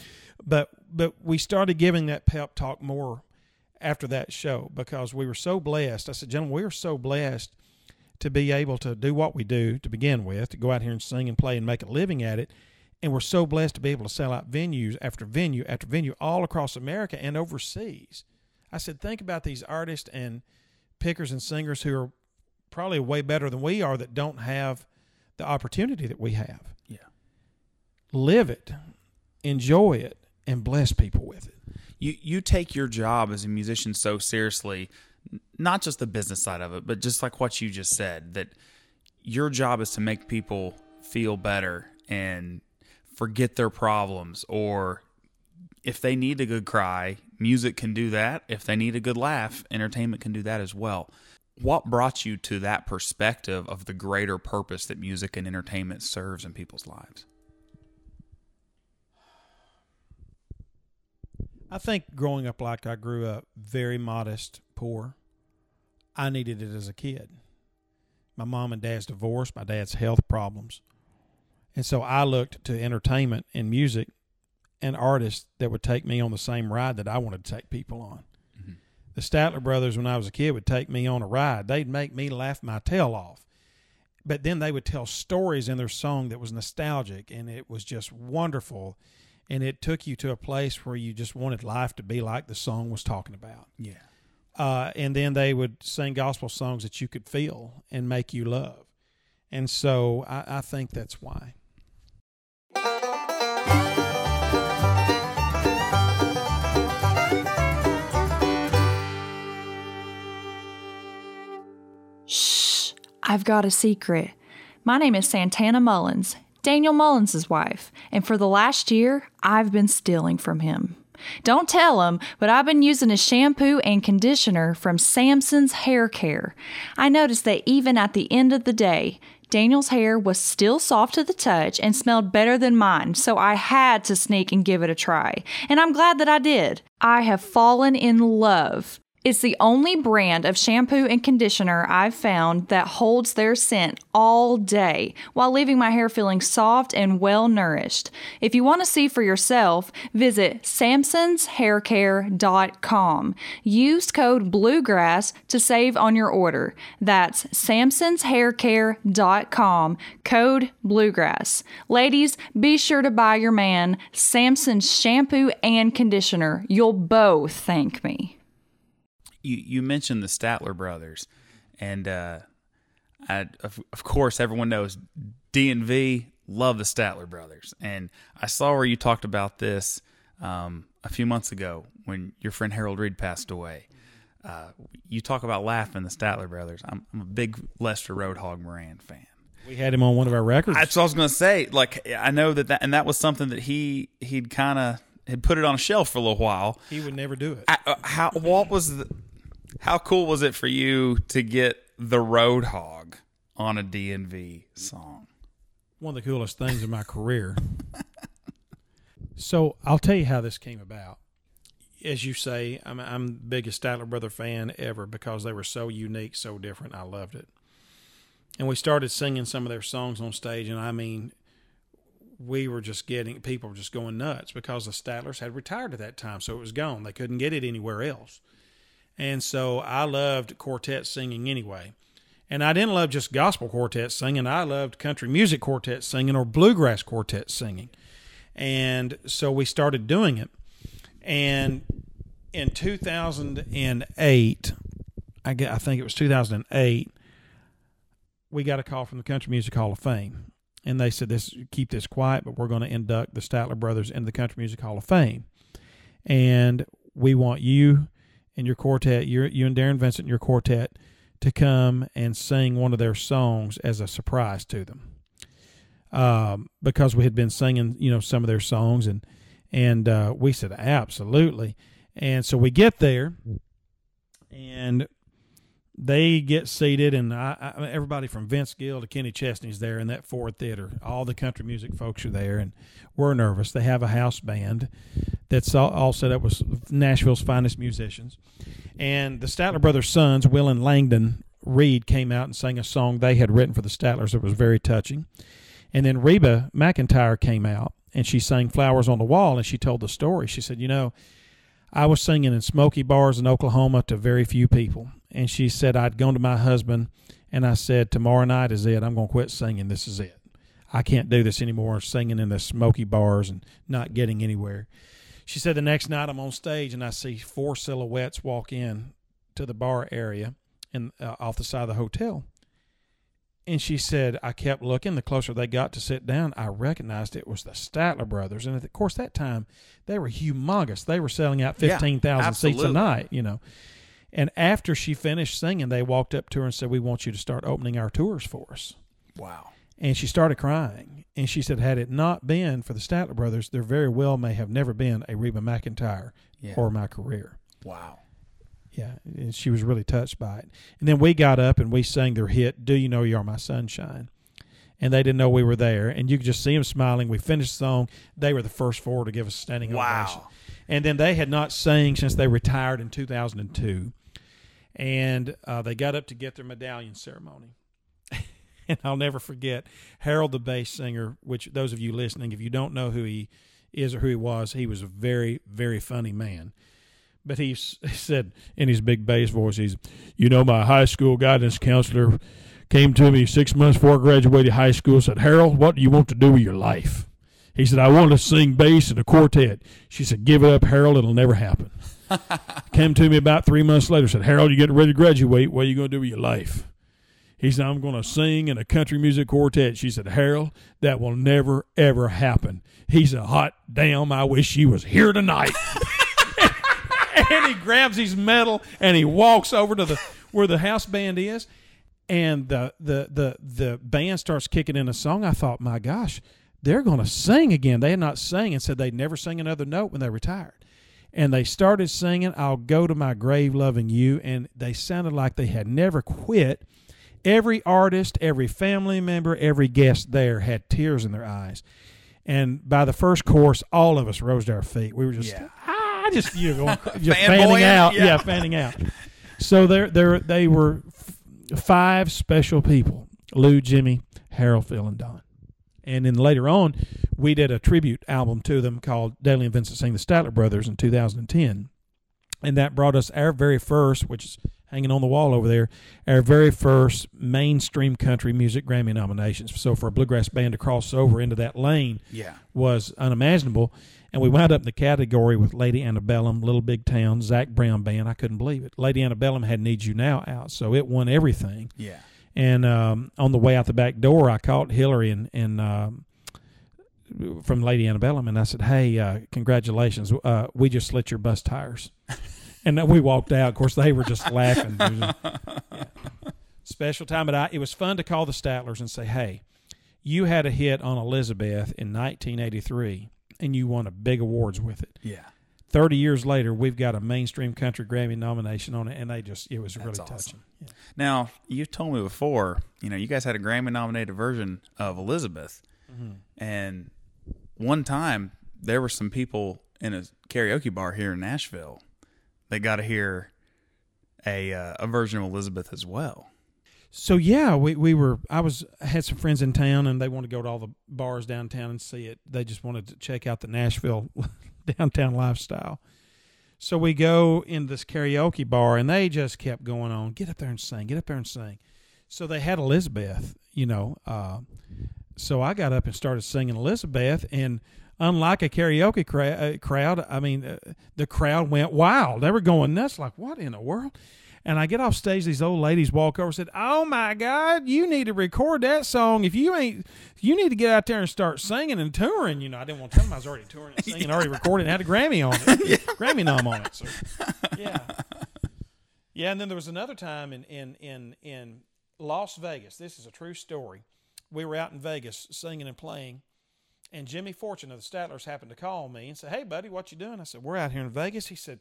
But but we started giving that pep talk more after that show because we were so blessed. I said, gentlemen, we are so blessed to be able to do what we do to begin with, to go out here and sing and play and make a living at it. And we're so blessed to be able to sell out venues after venue after venue all across America and overseas. I said, think about these artists and pickers and singers who are probably way better than we are that don't have the opportunity that we have. Yeah. Live it, enjoy it, and bless people with it. you you take your job as a musician so seriously not just the business side of it but just like what you just said that your job is to make people feel better and forget their problems or if they need a good cry music can do that. If they need a good laugh entertainment can do that as well. What brought you to that perspective of the greater purpose that music and entertainment serves in people's lives I think growing up like I grew up, very modest, poor, I needed it as a kid. My mom and dad's divorce, my dad's health problems. And so I looked to entertainment and music and artists that would take me on the same ride that I wanted to take people on. Mhm. The Statler brothers, when I was a kid, would take me on a ride. They'd make me laugh my tail off. But then they would tell stories in their song that was nostalgic and it was just wonderful and it took you to a place where you just wanted life to be like the song was talking about. Yeah. Uh, and then they would sing gospel songs that you could feel and make you love. And so I, I think that's why. Shh, I've got a secret. My name is Santana Mullins, Daniel Mullins' wife, and for the last year, I've been stealing from him. Don't tell him, but I've been using a shampoo and conditioner from Samson's Hair Care. I noticed that even at the end of the day, Daniel's hair was still soft to the touch and smelled better than mine, so I had to sneak and give it a try. And I'm glad that I did. I have fallen in love. It's the only brand of shampoo and conditioner I've found that holds their scent all day while leaving my hair feeling soft and well nourished. If you want to see for yourself, visit samsonshaircare.com. Use code BLUEGRASS to save on your order. That's samsonshaircare.com, code BLUEGRASS. Ladies, be sure to buy your man Samson's shampoo and conditioner. You'll both thank me you you mentioned the Statler brothers, and uh, I, of, of course everyone knows DNV love the Statler brothers, and I saw where you talked about this um, a few months ago when your friend Harold Reid passed away. Uh, you talk about laughing the Statler brothers. I'm, I'm a big Lester Roadhog Moran fan. We had him on one of our records. That's what I was going to say. Like I know that, that and that was something that he he'd kind of had put it on a shelf for a little while. He would never do it. I, uh, how what was the how cool was it for you to get the Roadhog on a DNV song? One of the coolest things in my career. so I'll tell you how this came about. As you say, I'm I'm the biggest Statler Brother fan ever because they were so unique, so different. I loved it. And we started singing some of their songs on stage, and I mean, we were just getting people were just going nuts because the Statlers had retired at that time, so it was gone. They couldn't get it anywhere else. And so I loved quartet singing anyway. And I didn't love just gospel quartet singing, I loved country music quartet singing or bluegrass quartet singing. And so we started doing it. And in 2008, I, I think it was 2008, we got a call from the Country Music Hall of Fame. And they said, "This keep this quiet, but we're going to induct the Statler brothers into the Country Music Hall of Fame, and we want you and your quartet, you you and Darrin Vincent and your quartet, to come and sing one of their songs as a surprise to them. Um, because we had been singing, you know, some of their songs, and and uh, we said absolutely, and so we get there, and they get seated, and I, I, everybody from Vince Gill to Kenny Chesney's there in that Ford Theater. All the country music folks are there, and we're nervous. They have a house band that's all, all set up with Nashville's finest musicians, and the Statler brothers' sons, Will and Langdon Reid, came out and sang a song they had written for the Statlers that was very touching. And then Reba McEntire came out, and she sang "Flowers on the Wall," and she told the story. She said, "You know." I was singing in smoky bars in Oklahoma to very few people. And she said, I'd gone to my husband and I said, Tomorrow night is it. I'm going to quit singing. This is it. I can't do this anymore, singing in the smoky bars and not getting anywhere. She said, The next night I'm on stage and I see four silhouettes walk in to the bar area and uh, off the side of the hotel. And she said, I kept looking. The closer they got to sit down, I recognized it was the Statler brothers. And of course, that time they were humongous. They were selling out 15,000 yeah, seats a night, you know. And after she finished singing, they walked up to her and said, We want you to start opening our tours for us. Wow. And she started crying. And she said, Had it not been for the Statler brothers, there very well may have never been a Reba McEntire yeah. or my career. Wow yeah, and she was really touched by it. And then we got up and we sang their hit, "Do You Know You Are My Sunshine," and they didn't know we were there, and you could just see them smiling. We finished the song; they were the first four to give us a standing wow. ovation. And then they had not sang since they retired in 2002, and uh, they got up to get their medallion ceremony. *laughs* and I'll never forget Harold, the bass singer. Which those of you listening, if you don't know who he is or who he was, he was a very, very funny man but he, he *laughs* said in his big bass voice, he's, you know, my high school guidance counselor came to me six months before I graduated high school, said, Harold, what do you want to do with your life? He said, I want to sing bass in a quartet. She said, give it up, Harold, it'll never happen. *laughs* came to me about three months later, said, Harold, you're getting ready to graduate. What are you going to do with your life? He said, I'm going to sing in a country music quartet. She said, Harold, that will never, ever happen. He said, hot damn, I wish she was here tonight. *laughs* and he grabs his medal and he walks over to the where the house band is. and the the the the band starts kicking in a song. I thought, my gosh, they're going to sing again. They had not sang and said they'd never sing another note when they retired. And they started singing, I'll go to my grave loving you. And they sounded like they had never quit. Every artist, every family member, every guest there had tears in their eyes. And by the first course, all of us rose to our feet. We were just, Yeah. ah, just, you know, going, *laughs* just fanning out. yeah. Yeah. fanning out. So there, there, they were f- five special people Lew, Jimmy, Harold, Phil, and Don. And then later on, we did a tribute album to them called Dailey and Vincent Sing the Statler Brothers in 2010. And that brought us our very first, which is hanging on the wall over there, our very first mainstream country music Grammy nominations. So for a bluegrass band to cross over into that lane Yeah. was unimaginable. And we wound up in the category with Lady Antebellum, Little Big Town, Zac Brown Band. I couldn't believe it. Lady Antebellum had Need You Now out, so it won everything. Yeah. And um, on the way out the back door, I called Hillary and, and um, from Lady Antebellum, and I said, "Hey, uh, congratulations! Uh, we just slit your bus tires." *laughs* and then we walked out. Of course, they were just laughing. *laughs* Was yeah. Special time, but I, it was fun to call the Statlers and say, "Hey, you had a hit on Elizabeth in 1983, and you won a big awards with it." Yeah. 30 years later, we've got a mainstream country Grammy nomination on it, and they just, it was really awesome. touching. Yeah. Now, you told me before, you know, you guys had a Grammy nominated version of Elizabeth. Mm-hmm. And one time there were some people in a karaoke bar here in Nashville that got to hear a uh, a version of Elizabeth as well. So yeah, we, we were. I was I had some friends in town, and they wanted to go to all the bars downtown and see it. They just wanted to check out the Nashville *laughs* downtown lifestyle. So we go in this karaoke bar, and they just kept going on. Get up there and sing. Get up there and sing. So they had Elizabeth, you know. Uh, so I got up and started singing Elizabeth, and unlike a karaoke cra- uh, crowd, I mean, uh, the crowd went wild. They were going nuts, like, "What in the world?" And I get off stage, these old ladies walk over and said, Oh my God, you need to record that song. If you ain't, you need to get out there and start singing and touring. You know, I didn't want to tell them I was already touring and singing, already recording, and had a Grammy on it, *laughs* Grammy nom on it. So, *laughs* yeah. Yeah, and then there was another time in, in, in, in Las Vegas. This is a true story. We were out in Vegas singing and playing, and Jimmy Fortune of the Statlers happened to call me and say, Hey, buddy, what you doing? I said, We're out here in Vegas. He said,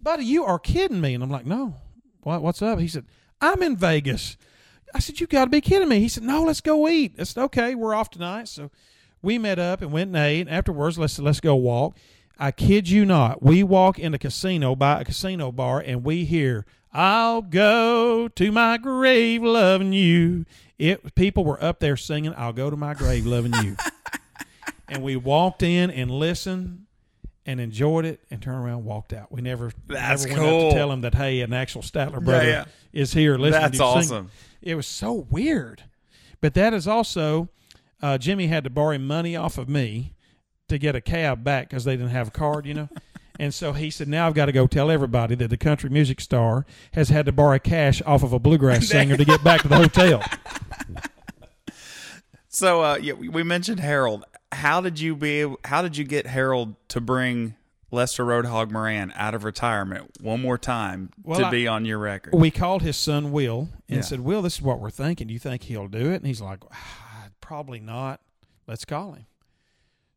Buddy, you are kidding me. And I'm like, No. What, what's up? He said, I'm in Vegas. I said, You got to be kidding me. He said, No, let's go eat. I said, Okay, we're off tonight. So we met up and went and ate. And Afterwards, let's let's go walk. I kid you not. We walk in a casino by a casino bar and we hear, I'll go to my grave loving you. It people were up there singing, I'll go to my grave loving you. *laughs* and we walked in and listened and enjoyed it and turned around and walked out. We never, That's never went out to tell him that, hey, an actual Statler brother yeah. is here listening That's to you sing. It was so weird. But that is also, uh, Jimmy had to borrow money off of me to get a cab back because they didn't have a card, you know. *laughs* and so he said, now I've got to go tell everybody that the country music star has had to borrow cash off of a bluegrass *laughs* singer to get back to the hotel. *laughs* So, uh, yeah, we mentioned Harold. How did you be? Able, how did you get Harold to bring Lester Roadhog Moran out of retirement one more time Well, to I- be on your record? We called his son Will and Yeah. said, Will, this is what we're thinking. Do you think he'll do it? And he's like, ah, probably not. Let's call him.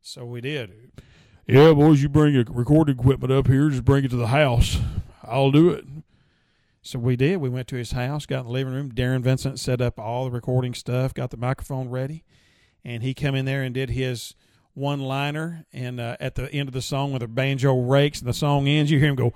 So we did. Yeah, boys, you bring your recording equipment up here. Just bring it to the house. I'll do it. So we did. We went to his house, got in the living room. Darrin Vincent set up all the recording stuff, got the microphone ready, and he come in there and did his one liner. And uh, at the end of the song, when the banjo rakes and the song ends, you hear him go,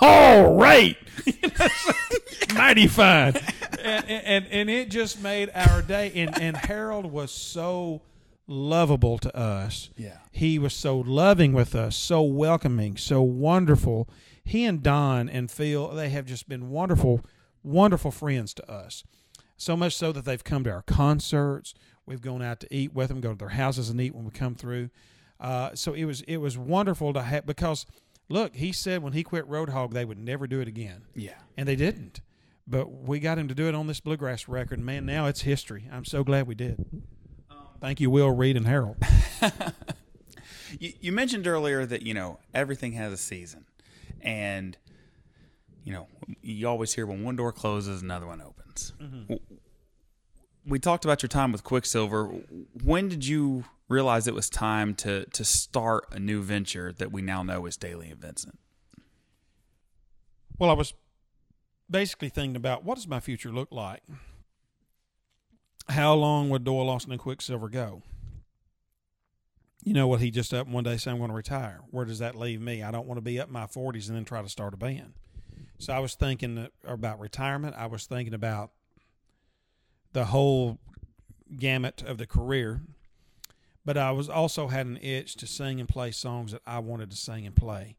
"All right, *laughs* mighty fine," and, and and it just made our day. And and Harold was so lovable to us. Yeah. He was so loving with us, so welcoming, so wonderful. He and Don and Phil, they have just been wonderful, wonderful friends to us. So much so that they've come to our concerts. We've gone out to eat with them, go to their houses and eat when we come through. Uh, so it was it was wonderful to have because look, he said when he quit Roadhog they would never do it again yeah. and they didn't. But we got him to do it on this bluegrass record. Man, now it's history. I'm so glad we did. Thank you, Will, Reid, and Harold. *laughs* You, you mentioned earlier that you know everything has a season, and you know you always hear when one door closes, another one opens. W- we talked about your time with Quicksilver. When did you realize it was time to to start a new venture that we now know as Dailey and Vincent? Well, I was basically thinking about what does my future look like? How long would Doyle Lawson and Quicksilver go? You know, what he just up one day saying I'm going to retire? Where does that leave me? I don't want to be up in my 40s and then try to start a band. So I was thinking about retirement. I was thinking about the whole gamut of the career. But I was also had an itch to sing and play songs that I wanted to sing and play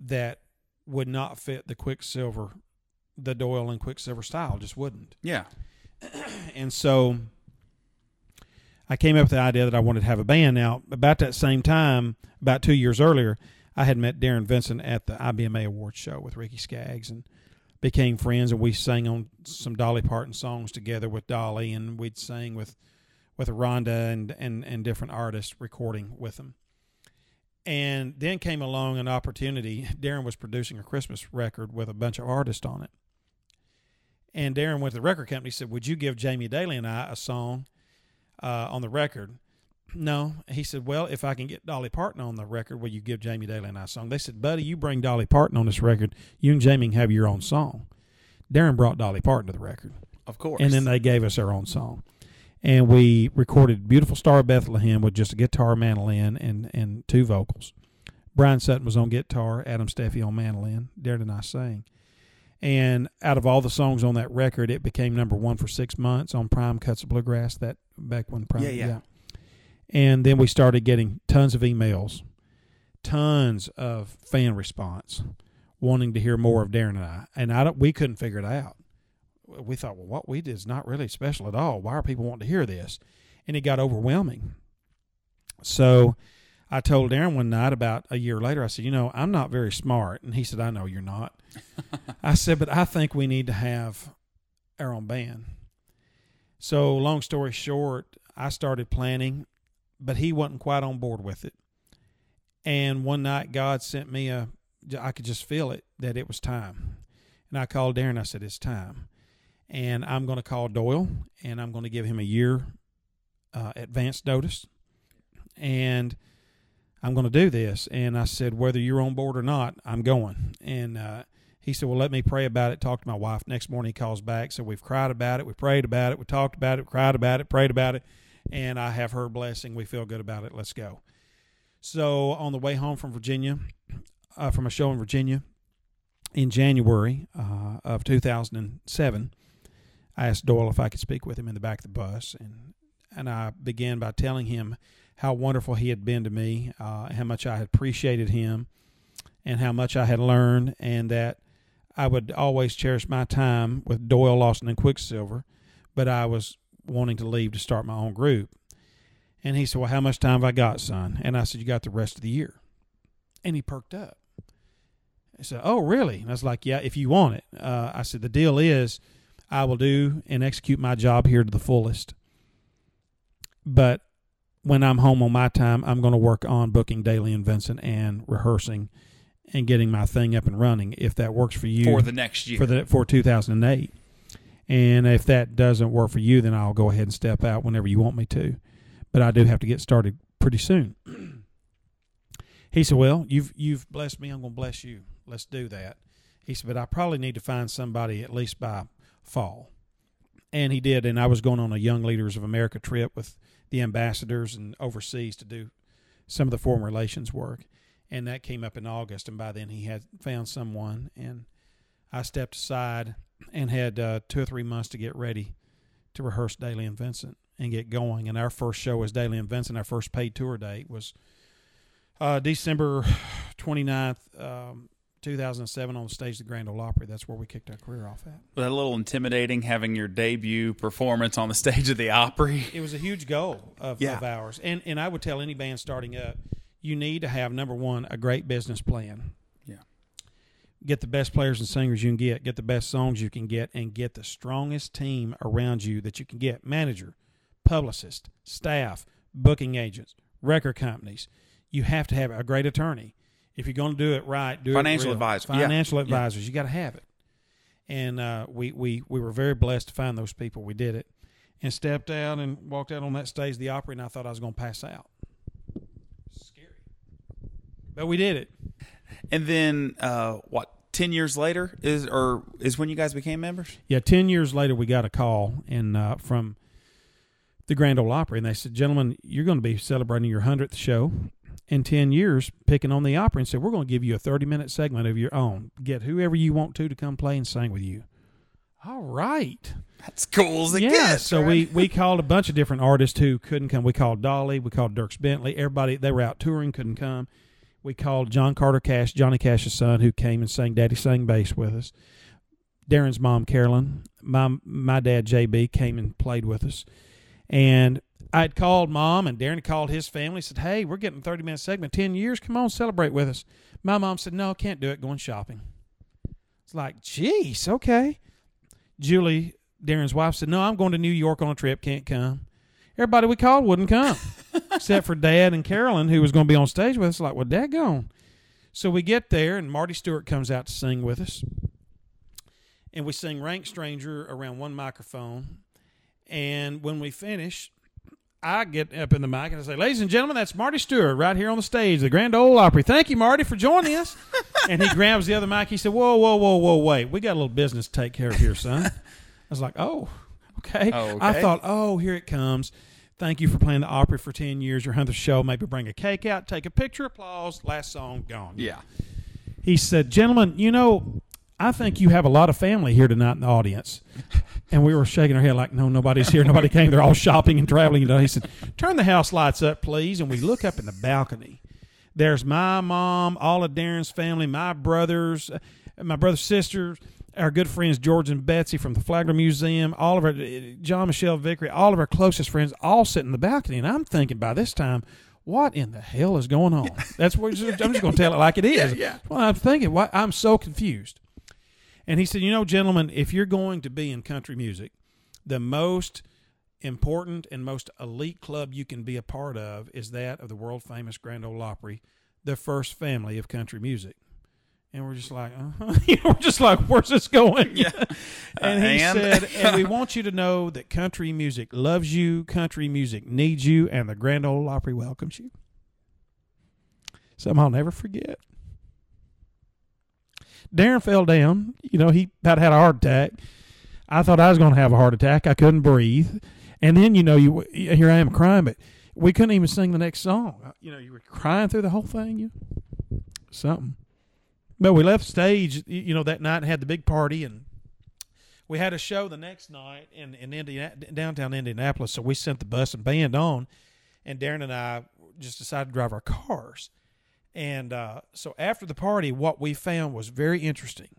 that would not fit the Quicksilver, the Doyle and Quicksilver style, just wouldn't. Yeah. *clears throat* and so I came up with the idea that I wanted to have a band. Now, about that same time, about two years earlier, I had met Darrin Vincent at the IBMA Awards show with Ricky Skaggs and became friends. And we sang on some Dolly Parton songs together with Dolly, and we'd sing with with Rhonda and and and different artists recording with them. And then came along an opportunity. Darrin was producing a Christmas record with a bunch of artists on it. And Darrin went to the record company. Said, "Would you give Jamie Dailey and I a song uh, on the record?" No, he said. Well, if I can get Dolly Parton on the record, will you give Jamie Dailey and I a song? They said, "Buddy, you bring Dolly Parton on this record. You and Jamie can have your own song." Darrin brought Dolly Parton to the record, of course, and then they gave us our own song, and we recorded "Beautiful Star of Bethlehem" with just a guitar, mandolin, and and two vocals. Bryan Sutton was on guitar, Adam Steffey on mandolin. Darrin and I sang and out of all the songs on that record, it became number one for six months on Prime Cuts of Bluegrass. That back when Prime, yeah, yeah. yeah. And then we started getting tons of emails, tons of fan response, wanting to hear more of Darrin and I. And I don't, we couldn't figure it out. We thought, well, what we did is not really special at all. Why are people wanting to hear this? And it got overwhelming. So I told Darrin one night about a year later, I said, You know, I'm not very smart. And he said, I know you're not. *laughs* I said, But I think we need to have our own band. So, long story short, I started planning, but he wasn't quite on board with it. And one night, God sent me a, I could just feel it that it was time. And I called Darrin, I said, It's time. And I'm going to call Doyle and I'm going to give him a year uh, advance notice. And I'm going to do this. And I said, whether you're on board or not, I'm going. And uh, he said, well, let me pray about it. Talk to my wife. Next morning, he calls back. So we've cried about it. We prayed about it. We talked about it. Cried about it. Prayed about it. And I have her blessing. We feel good about it. Let's go. So on the way home from Virginia, uh, from a show in Virginia in January uh, of 2007, I asked Doyle if I could speak with him in the back of the bus. And, and I began by telling him how wonderful he had been to me, uh, how much I had appreciated him, and how much I had learned, and that I would always cherish my time with Doyle Lawson and Quicksilver, but I was wanting to leave to start my own group. And he said, Well, how much time have I got, son? And I said, You got the rest of the year. And he perked up. He said, Oh, really? And I was like, Yeah, if you want it. Uh, I said, The deal is I will do and execute my job here to the fullest. But when I'm home on my time, I'm going to work on booking Dailey and Vincent and rehearsing and getting my thing up and running. If that works for you for the next year for the for 2008, and if that doesn't work for you, then I'll go ahead and step out whenever you want me to. But I do have to get started pretty soon. *clears throat* he said, "Well, you've you've blessed me. I'm going to bless you. Let's do that." He said, "But I probably need to find somebody at least by fall." And he did, and I was going on a Young Leaders of America trip with the ambassadors and overseas to do some of the foreign relations work. And that came up in August, and by then he had found someone, and I stepped aside and had uh, two or three months to get ready to rehearse Dailey and Vincent and get going. And our first show was Dailey and Vincent. Our first paid tour date was uh, December 29th, um, 2007 on the stage of the Grand Ole Opry. That's where we kicked our career off at. Was that a little intimidating having your debut performance on the stage of the Opry? It was a huge goal of, yeah. of ours. And, and I would tell any band starting up, you need to have, number one, a great business plan. Yeah. Get the best players and singers you can get, get the best songs you can get, and get the strongest team around you that you can get manager, publicist, staff, booking agents, record companies. You have to have a great attorney if you're going to do it right, do financial it advisor. Financial yeah. advisors, you got to have it. And uh, we we we were very blessed to find those people. We did it, and stepped out and walked out on that stage of the Opry, and I thought I was going to pass out. Scary, but we did it. And then uh, what? Ten years later is or is when you guys became members. Yeah, ten years later, we got a call and uh, from the Grand Ole Opry, and they said, "Gentlemen, you're going to be celebrating your hundredth show in ten years, picking on the Opry, and said we're going to give you a thirty-minute segment of your own. Get whoever you want to to come play and sing with you." All right. That's cool as it yeah, gets. so we we called a bunch of different artists who couldn't come. We called Dolly, we called Dierks Bentley. Everybody they were out touring, couldn't come. We called John Carter Cash, Johnny Cash's son, who came and sang Daddy Sang Bass with us. Darrin's mom, Carolyn. My my dad, JB, came and played with us. And I'd called mom, and Darrin called his family. Said, "Hey, we're getting a thirty minute segment, ten years. Come on, celebrate with us." My mom said, "No, can't do it. Going shopping." It's like, "Geez, okay." Julie, Darrin's wife, said, "No, I'm going to New York on a trip. Can't come." Everybody we called wouldn't come, except for Dad and Carolyn, who was going to be on stage with us. Like, well, Dad gone. So we get there, and Marty Stuart comes out to sing with us, and we sing "Rank Stranger" around one microphone. And when we finish, I get up in the mic and I say, "Ladies and gentlemen, that's Marty Stuart right here on the stage, the Grand Ole Opry. Thank you, Marty, for joining us." *laughs* and he grabs the other mic. He said, "Whoa, whoa, whoa, whoa, wait! We got a little business to take care of here, son." *laughs* I was like, "Oh, okay." Oh, I thought, "Oh, here it comes." Thank you for playing the Opry for ten years. Your hundredth show. Maybe bring a cake out, take a picture, applause. Last song gone. Yeah. He said, Gentlemen, you know, I think you have a lot of family here tonight in the audience. *laughs* And we were shaking our head like, No, nobody's here. Nobody came. They're all shopping and traveling. You know, he said, Turn the house lights up, please. And we look up in the balcony. There's my mom, all of Darrin's family, my brothers, my brother's sisters, our good friends George and Betsy from the Flagler Museum, all of our John Michelle Vickery, all of our closest friends, all sitting in the balcony. And I'm thinking by this time, what in the hell is going on? That's what *laughs* I'm just going to tell it like it is. yeah. Well, I'm thinking, what? I'm so confused. And he said, you know, gentlemen, if you're going to be in country music, the most important and most elite club you can be a part of is that of the world famous Grand Ole Opry, the first family of country music. And we're just like, uh-huh. *laughs* you know, we're just like, where's this going? Yeah. *laughs* and he Uh, and? said, *laughs* and we want you to know that country music loves you, country music needs you, and the Grand Ole Opry welcomes you. Something I'll never forget. Darrin fell down. You know, he about had a heart attack. I thought I was going to have a heart attack. I couldn't breathe. And then, you know, you here I am crying, but we couldn't even sing the next song. You know, you were crying through the whole thing. You something. But we left stage, you know, that night and had the big party, and we had a show the next night in in Indiana, downtown Indianapolis. So we sent the bus and band on, and Darrin and I just decided to drive our cars. And uh, so after the party, what we found was very interesting.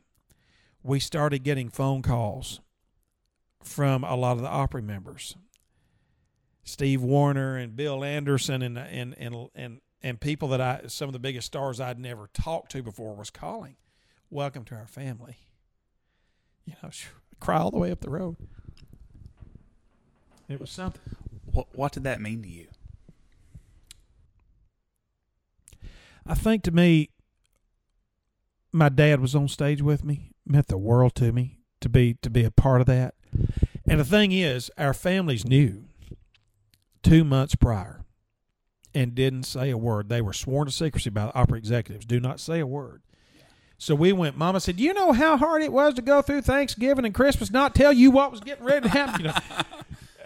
We started getting phone calls from a lot of the Opry members, Steve Wariner and Bill Anderson, and and and and and people that I some of the biggest stars I'd never talked to before was calling. Welcome to our family. You know, cry all the way up the road. It was something. What, what did that mean to you? I think to me, my dad was on stage with me, meant the world to me to be to be a part of that. And the thing is, our families knew two months prior and didn't say a word. They were sworn to secrecy by the Opry executives. Do not say a word. So we went. Mama said, "You know how hard it was to go through Thanksgiving and Christmas, not tell you what was getting ready to happen." You know,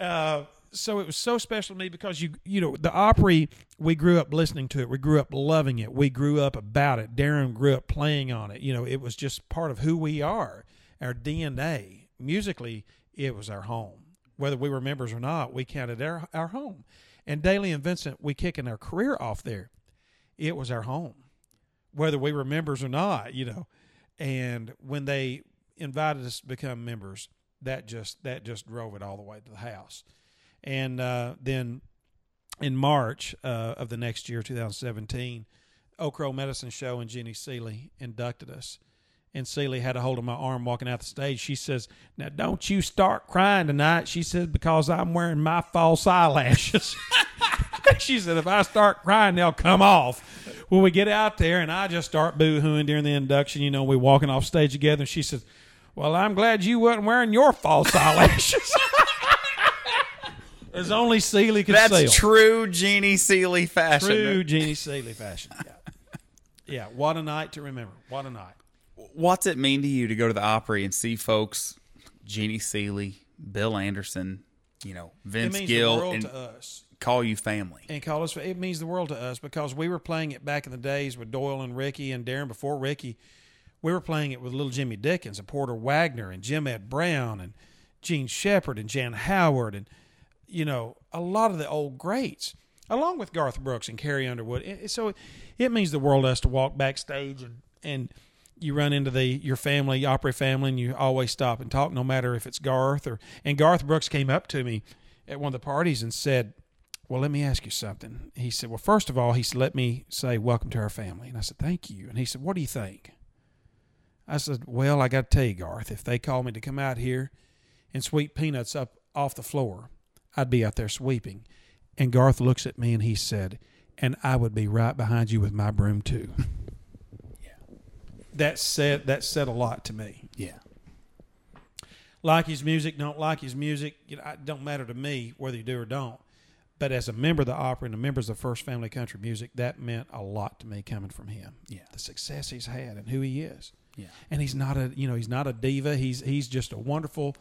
*laughs* uh, so it was so special to me because you you know the Opry. We grew up listening to it. We grew up loving it. We grew up about it. Darrin grew up playing on it. You know, it was just part of who we are, our DNA. Musically, it was our home. Whether we were members or not, we counted our our home. And Dailey and Vincent, we kicking our career off there. It was our home whether we were members or not, you know. And when they invited us to become members, that just that just drove it all the way to the house. And uh, then in March uh, of the next year, 2017, Old Crow Medicine Show and Jeannie Seely inducted us. And Seely had a hold of my arm walking out the stage. She says, "Now don't you start crying tonight." She says, "Because I'm wearing my false eyelashes." *laughs* she said, if I start crying, they'll come off. When we get out there and I just start boo hooing during the induction, you know, we walking off stage together. And she says, Well, I'm glad you wasn't wearing your false *laughs* eyelashes. As only Seely could That's sell. true Jeannie Seely fashion. True Jeannie Seely fashion. Yeah. yeah. What a night to remember. What a night. What's it mean to you to go to the Opry and see folks, Jeannie Seely, Bill Anderson, you know, It Vince means Gill, the world and to us. call you family? and call us. It means the world to us because we were playing it back in the days with Doyle and Ricky and Darrin before Ricky. We were playing it with little Jimmy Dickens and Porter Wagoner and Jim Ed Brown and Jean Shepard and Jan Howard and you know a lot of the old greats, along with Garth Brooks and Carrie Underwood. So it means the world to us to walk backstage and and you run into the your family Opry family and you always stop and talk no matter if it's Garth or and Garth Brooks came up to me at one of the parties and said well, let me ask you something. He said, Well, first of all, he said, Let me say welcome to our family. And I said, Thank you. And he said, What do you think? I said, Well, I got to tell you, Garth, if they called me to come out here and sweep peanuts up off the floor, I'd be out there sweeping. And Garth looks at me and he said, And I would be right behind you with my broom, too. *laughs* That said, that said a lot to me Yeah. like his music, don't like his music. You know, it don't matter to me whether you do or don't. But as a member of the Opry and a member of the First Family Country Music, that meant a lot to me coming from him. Yeah. the success he's had and who he is. Yeah. and he's not a you know he's not a diva. He's he's just a wonderful,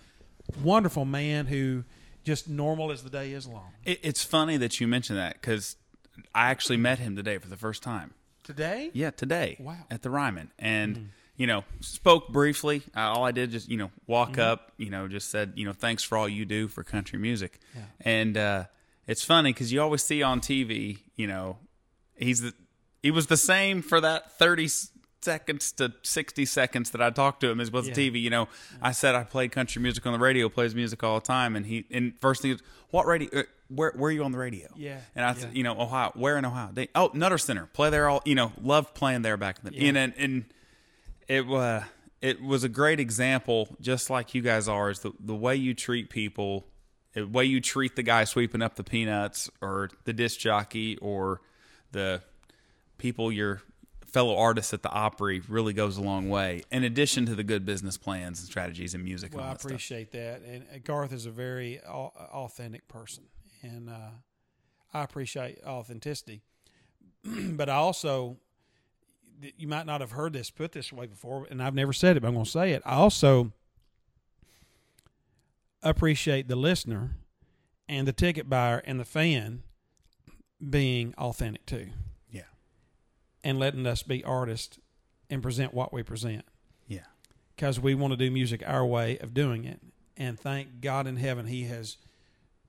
wonderful man who just normal as the day is long. It, it's funny that you mentioned that because I actually met him today for the first time. Today, Yeah, today. Wow. At the Ryman. And, you know, spoke briefly. Uh, all I did just, you know, walk up, you know, just said, you know, thanks for all you do for country music. And uh, it's funny because you always see on TV, you know, he's the, he was the same for that 30 seconds to 60 seconds that I talked to him as was Yeah. TV. You know, I said I played country music on the radio, plays music all the time. And he, and first thing, was, what radio, uh, where, where are you on the radio? Yeah, And I said, you know, Ohio. Where in Ohio? They oh Nutter Center. Play there all. You know, loved playing there back then. Yeah. And and, and it uh, it was a great example, just like you guys are, is the the way you treat people, the way you treat the guy sweeping up the peanuts, or the disc jockey, or the people your fellow artists at the Opry really goes a long way. In addition to the good business plans and strategies and music. Well, and I that stuff. appreciate that. And uh, Garth is a very authentic person, and uh, I appreciate authenticity. *clears throat* but I also, you might not have heard this put this way before, and I've never said it, but I'm going to say it. I also appreciate the listener and the ticket buyer and the fan being authentic too, Yeah. and letting us be artists and present what we present Yeah. because we want to do music our way of doing it. And thank God in heaven, He has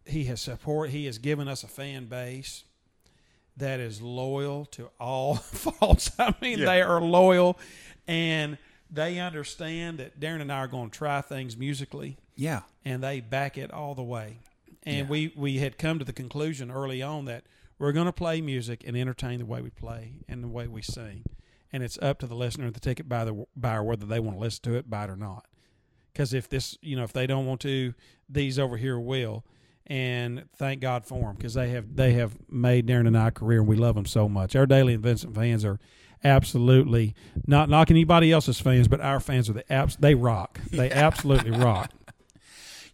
He has support. He has given us a fan base that is loyal to all *laughs* faults. I mean, Yeah. they are loyal, and they understand that Darrin and I are going to try things musically, Yeah. and they back it all the way. And Yeah. we we had come to the conclusion early on that we're going to play music and entertain the way we play and the way we sing, and it's up to the listener, and the ticket buyer, the buyer whether they want to listen to it, buy it or not. Because if this, you know, if they don't want to, these over here will. And thank God for them because they have they have made Darrin and I a career, and we love them so much. Our Dailey and Vincent fans are absolutely not knocking anybody else's fans, but our fans are the abs. They rock. They *laughs* absolutely rock.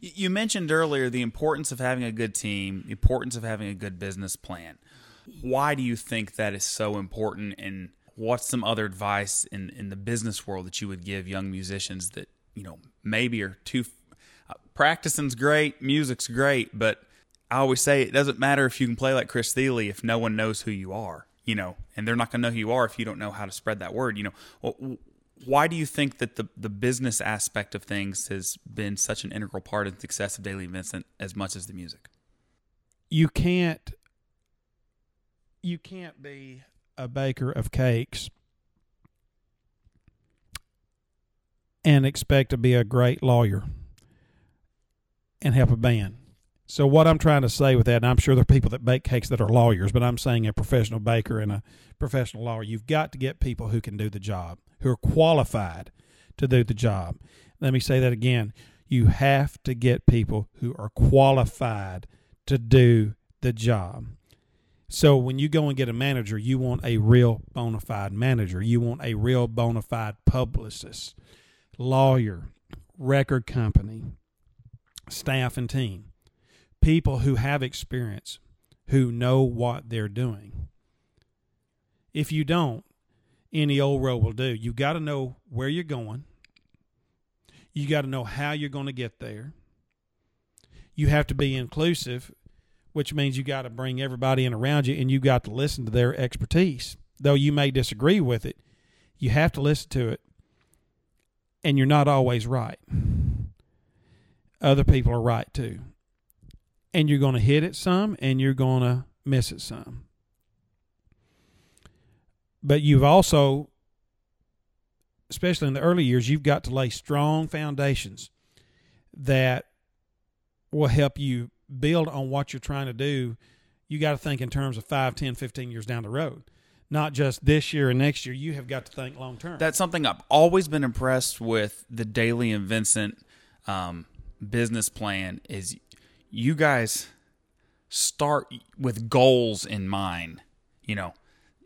You mentioned earlier the importance of having a good team, the importance of having a good business plan. Why do you think that is so important? And what's some other advice in, in the business world that you would give young musicians that, you know, maybe are too. Practicing's great, music's great, but I always say it doesn't matter if you can play like Chris Thile if no one knows who you are, you know, and they're not going to know who you are if you don't know how to spread that word, you know. Well, why do you think that the, the business aspect of things has been such an integral part of the success of Dailey Vincent as much as the music? you can't you can't be a baker of cakes and expect to be a great lawyer and help a band. So what I'm trying to say with that, and I'm sure there are people that bake cakes that are lawyers, but I'm saying a professional baker and a professional lawyer, you've got to get people who can do the job, who are qualified to do the job. Let me say that again. You have to get people who are qualified to do the job. So when you go and get a manager, you want a real bona fide manager. You want a real bona fide publicist, lawyer, record company, staff and team. people who have experience, who know what they're doing. If you don't, any old road will do. You got to know where you're going. You got to know how you're going to get there. You have to be inclusive, which means you got to bring everybody in around you and you got to listen to their expertise. Though you may disagree with it, you have to listen to it. And you're not always right. Other people are right too. And you're going to hit it some and you're going to miss it some. But you've also, especially in the early years, you've got to lay strong foundations that will help you build on what you're trying to do. You got to think in terms of 5, 10, 15 years down the road not just this year and next year. You have got to think long term. That's something I've always been impressed with the Dailey and Vincent um, business plan is you guys start with goals in mind. You know,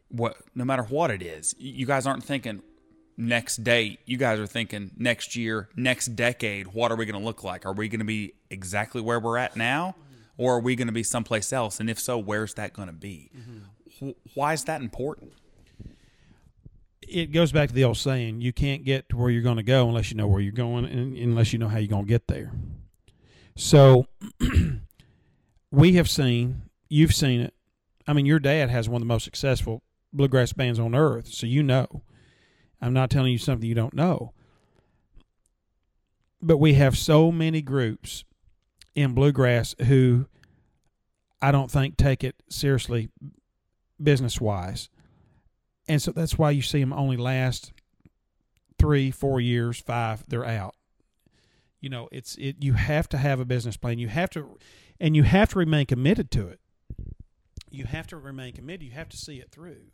what no matter what it is, you guys aren't thinking next date. You guys are thinking next year, next decade. What are we going to look like? Are we going to be exactly where we're at now, or are we going to be someplace else? And if so, where's that going to be? Mm-hmm why is that important? It goes back to the old saying: you can't get to where you're going to go unless you know where you're going, and unless you know how you're going to get there. So, *clears throat* we have seen, you've seen it. I mean, your dad has one of the most successful bluegrass bands on earth, so you know. I'm not telling you something you don't know. But we have so many groups in bluegrass who I don't think take it seriously business wise. And so that's why you see them only last three, four years, five, they're out. You know, it's it you have to have a business plan. You have to and you have to remain committed to it. You have to remain committed. You have to see it through.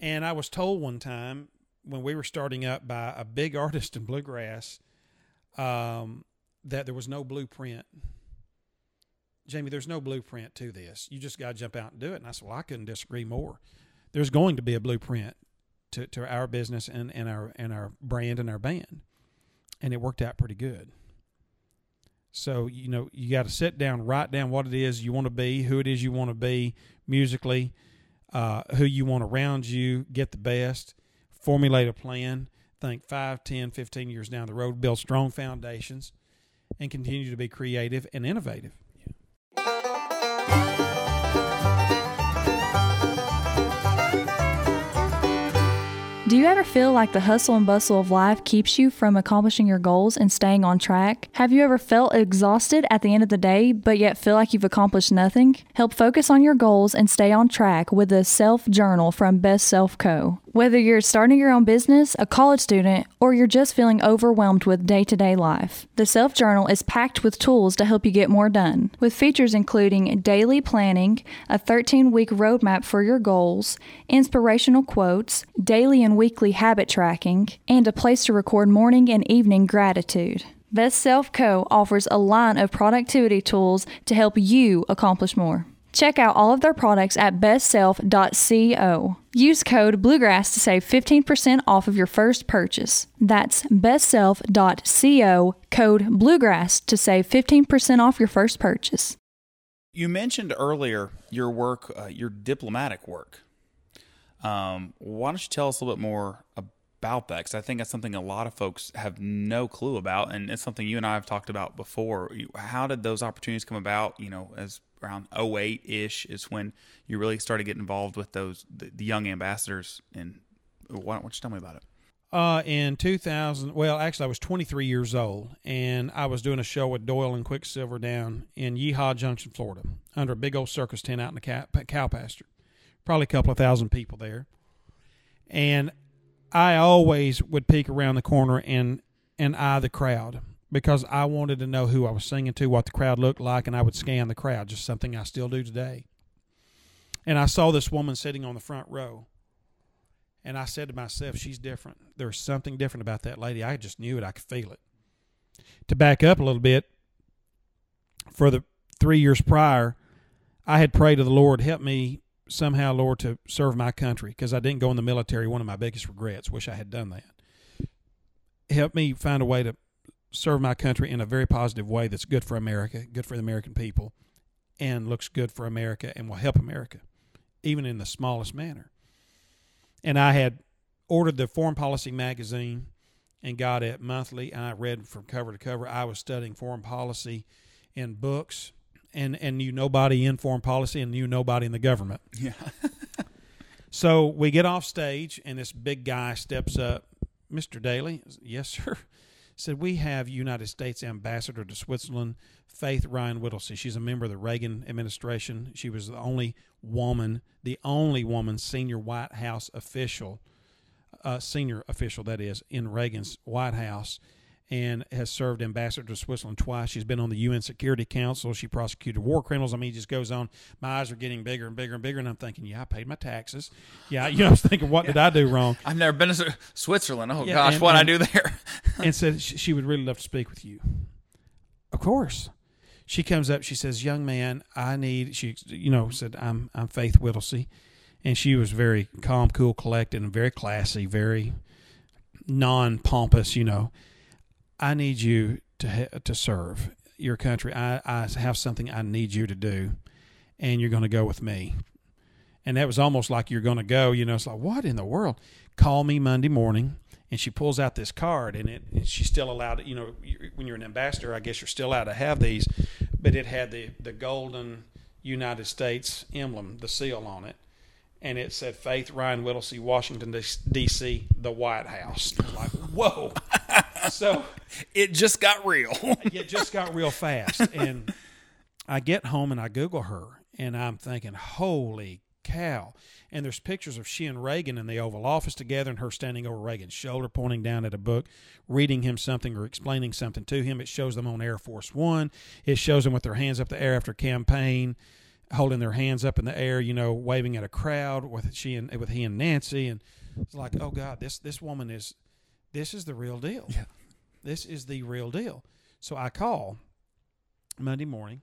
And I was told one time when we were starting up by a big *laughs* artist in bluegrass um, that there was no blueprint Jamie, there's no blueprint to this. You just got to jump out and do it. And I said, well, I couldn't disagree more. There's going to be a blueprint to, to our business and, and our and our brand and our band, and it worked out pretty good. So you know you got to sit down, write down what it is you want to be, who it is you want to be musically, uh, who you want around you, get the best, formulate a plan, think 5, 10, 15 years down the road, build strong foundations, and continue to be creative and innovative. Do you ever feel like the hustle and bustle of life keeps you from accomplishing your goals and staying on track? Have you ever felt exhausted at the end of the day, but yet feel like you've accomplished nothing? Help focus on your goals and stay on track with the Self Journal from Best Self Co. Whether you're starting your own business, a college student, or you're just feeling overwhelmed with day to day life, the Self Journal is packed with tools to help you get more done, with features including daily planning, a 13 week roadmap for your goals, inspirational quotes, daily and weekly habit tracking, and a place to record morning and evening gratitude. Best Self Co. offers a line of productivity tools to help you accomplish more. Check out all of their products at bestself.co. Use code Bluegrass to save 15% off of your first purchase. That's bestself.co, code Bluegrass to save 15% off your first purchase. You mentioned earlier your work, uh, your diplomatic work. Um, why don't you tell us a little bit more about that? Because I think that's something a lot of folks have no clue about, and it's something you and I have talked about before. How did those opportunities come about? You know, as around 08 ish is when you really started getting involved with those the, the young ambassadors. And why don't you tell me about it? Uh, in 2000, well, actually, I was 23 years old, and I was doing a show with Doyle and Quicksilver down in Yeehaw Junction, Florida, under a big old circus tent out in the cow, cow pasture. Probably a couple of thousand people there. And I always would peek around the corner and and eye the crowd because I wanted to know who I was singing to, what the crowd looked like, and I would scan the crowd, just something I still do today. And I saw this woman sitting on the front row. And I said to myself, she's different. There's something different about that lady. I just knew it. I could feel it. To back up a little bit, for the three years prior, I had prayed to the Lord, help me somehow, Lord, to serve my country because I didn't go in the military. One of my biggest regrets. Wish I had done that. Help me find a way to serve my country in a very positive way that's good for America, good for the American people, and looks good for America and will help America, even in the smallest manner. And I had ordered the Foreign Policy magazine and got it monthly, and I read from cover to cover. I was studying foreign policy in books and, and knew nobody in foreign policy and knew nobody in the government. Yeah. *laughs* So we get off stage, and this big guy steps up. Mr. Dailey, yes, sir. Said we have United States Ambassador to Switzerland, Faith Ryan Whittlesey. She's a member of the Reagan administration. She was the only woman, the only woman senior White House official, uh, senior official that is, in Reagan's White House and has served ambassador to Switzerland twice. She's been on the UN Security Council. She prosecuted war criminals. I mean, it just goes on. My eyes are getting bigger and bigger and bigger, and I'm thinking, yeah, I paid my taxes. Yeah, you know, I was thinking, what did I do wrong? I've never been to Switzerland. Oh Yeah, gosh, what I do there? *laughs* and said she would really love to speak with you. Of course. She comes up. She says, "Young man, I need." She, you know, said, "I'm I'm Faith Whittlesey," and she was very calm, cool, collected, and very classy, very non pompous. You know, I need you to to serve your country. I I have something I need you to do, and you're going to go with me. And that was almost like you're going to go. You know, it's like what in the world? Call me Monday morning and she pulls out this card and it and she's still allowed you know when you're an ambassador i guess you're still allowed to have these but it had the the golden united states emblem the seal on it and it said faith ryan whittlesey washington d.c the white house like whoa *laughs* so *laughs* It just got real. *laughs* it just got real fast. And I get home and I Google her, and I'm thinking, holy cow. And there's pictures of she and Reagan in the Oval Office together, and her standing over Reagan's shoulder, pointing down at a book, reading him something or explaining something to him. It shows them on Air Force One. It shows them with their hands up the air after campaign, holding their hands up in the air, you know, waving at a crowd with she and with he and Nancy. And it's like, oh God, this this woman is this is the real deal. Yeah. This is the real deal. So I call Monday morning.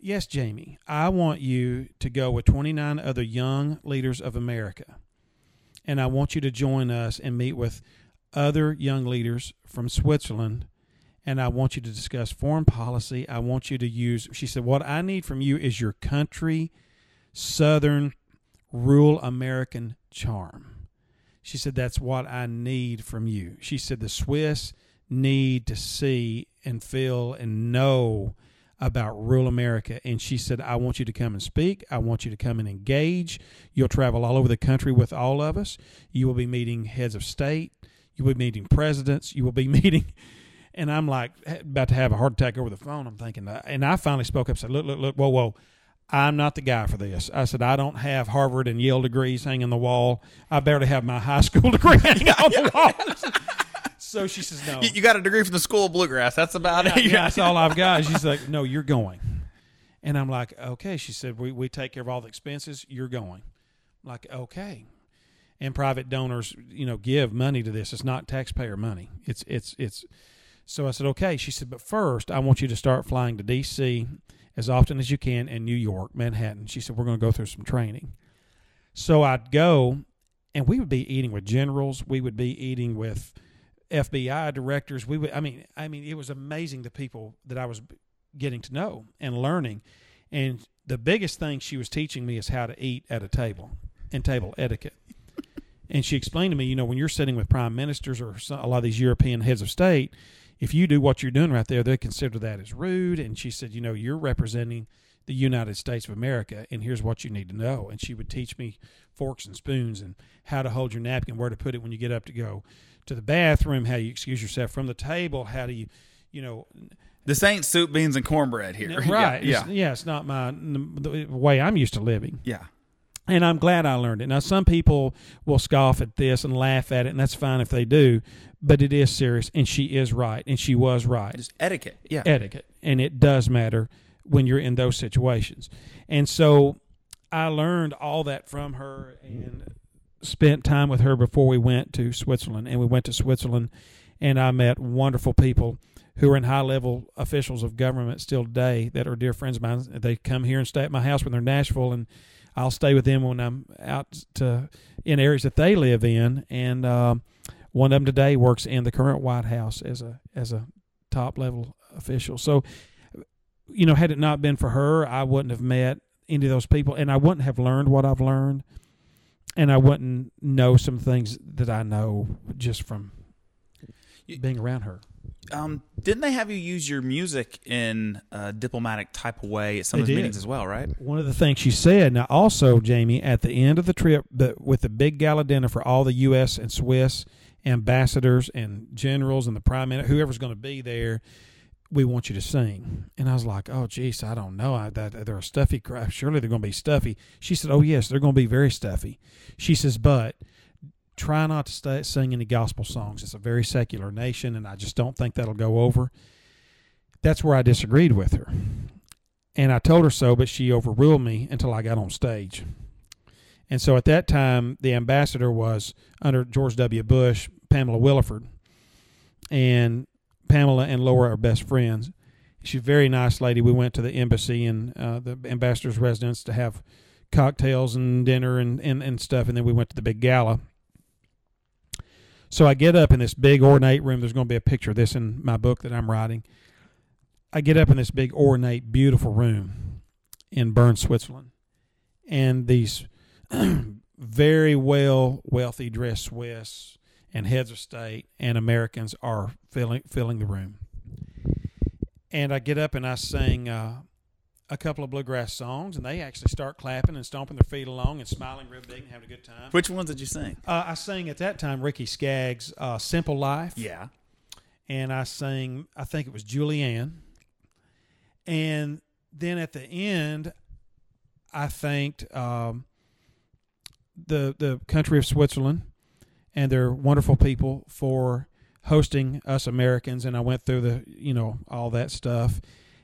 Yes, Jamie, I want you to go with 29 other young leaders of America. And I want you to join us and meet with other young leaders from Switzerland. And I want you to discuss foreign policy. I want you to use, she said, what I need from you is your country, Southern, rural American charm. She said, That's what I need from you. She said, The Swiss need to see and feel and know about rural America. And she said, I want you to come and speak. I want you to come and engage. You'll travel all over the country with all of us. You will be meeting heads of state. You will be meeting presidents. You will be *laughs* meeting. And I'm like about to have a heart attack over the phone. I'm thinking, and I finally spoke up and said, Look, look, look, whoa, whoa. I'm not the guy for this. I said, I don't have Harvard and Yale degrees hanging on the wall. I barely have my high school *laughs* degree hanging on the wall. *laughs* so she says, No. You, you got a degree from the School of Bluegrass. That's about yeah, it. yeah, *laughs* that's all I've got. She's like, No, you're going. And I'm like, Okay. She said, We, we take care of all the expenses. You're going. I'm like, Okay. And private donors, you know, give money to this. It's not taxpayer money. It's, it's, it's, so I said, okay. She said, but first, I want you to start flying to D.C. as often as you can in New York, Manhattan. She said, we're going to go through some training. So I'd go, and we would be eating with generals. We would be eating with FBI directors. We would, I mean, I mean, it was amazing the people that I was getting to know and learning. And the biggest thing she was teaching me is how to eat at a table and table etiquette. And she explained to me, you know, when you're sitting with prime ministers or some, a lot of these European heads of state, if you do what you're doing right there, they consider that as rude. And she said, you know, you're representing the United States of America, and here's what you need to know. And she would teach me forks and spoons and how to hold your napkin, where to put it when you get up to go to the bathroom, how you excuse yourself from the table, how do you, you know, This ain't soup, beans, and cornbread here. *laughs* right? Yeah. It's, yeah, it's not my the way I'm used to living. Yeah. And I'm glad I learned it. Now, some people will scoff at this and laugh at it, and that's fine if they do, but it is serious, and she is right, and she was right. It's etiquette. Yeah. Etiquette, and it does matter when you're in those situations. And so I learned all that from her and spent time with her before we went to Switzerland. And we went to Switzerland, and I met wonderful people who are in high level officials of government still today that are dear friends of mine. They come here and stay at my house when they're in Nashville, and I'll stay with them when I'm out to in areas that they live in. And um, one of them today works in the current White House as a as a top level official. So, you know, had it not been for her, I wouldn't have met any of those people, and I wouldn't have learned what I've learned, and I wouldn't know some things that I know just from being around her. Um, didn't they have you use your music in a diplomatic type of way at some They of the meetings as well, right? One of the things she said. Now, also, Jamie, at the end of the trip, the, with the big gala dinner for all the U.S. and Swiss ambassadors and generals and the prime minister, whoever's going to be there, we want you to sing. And I was like, oh, geez, I don't know. I, that, they're a stuffy crowd. Surely they're going to be stuffy. She said, oh, yes, they're going to be very stuffy. She says, but try not to stay, sing any gospel songs. It's a very secular nation, and I just don't think that'll go over. That's where I disagreed with her. And I told her so, but she overruled me until I got on stage. And so at that time, the ambassador was under George W. Bush, Pamela Willeford. And Pamela and Laura are best friends. She's a very nice lady. We went to the embassy and uh, the ambassador's residence to have cocktails and dinner and, and, and stuff. And then we went to the big gala. So I get up in this big ornate room. There's going to be a picture of this in my book that I'm writing. I get up in this big ornate, beautiful room in Bern, Switzerland, and these *clears throat* very well wealthy dressed Swiss and heads of state and Americans are filling filling the room. And I get up and I sing uh, a couple of bluegrass songs, and they actually start clapping and stomping their feet along and smiling real big and having a good time. Which ones did you sing? Uh, I sang at that time Ricky Skaggs' uh, "Simple Life." Yeah. and I sang, I think it was Julianne. And then at the end, I thanked um, the the country of Switzerland and their wonderful people for hosting us Americans. And I went through the, you know, all that stuff.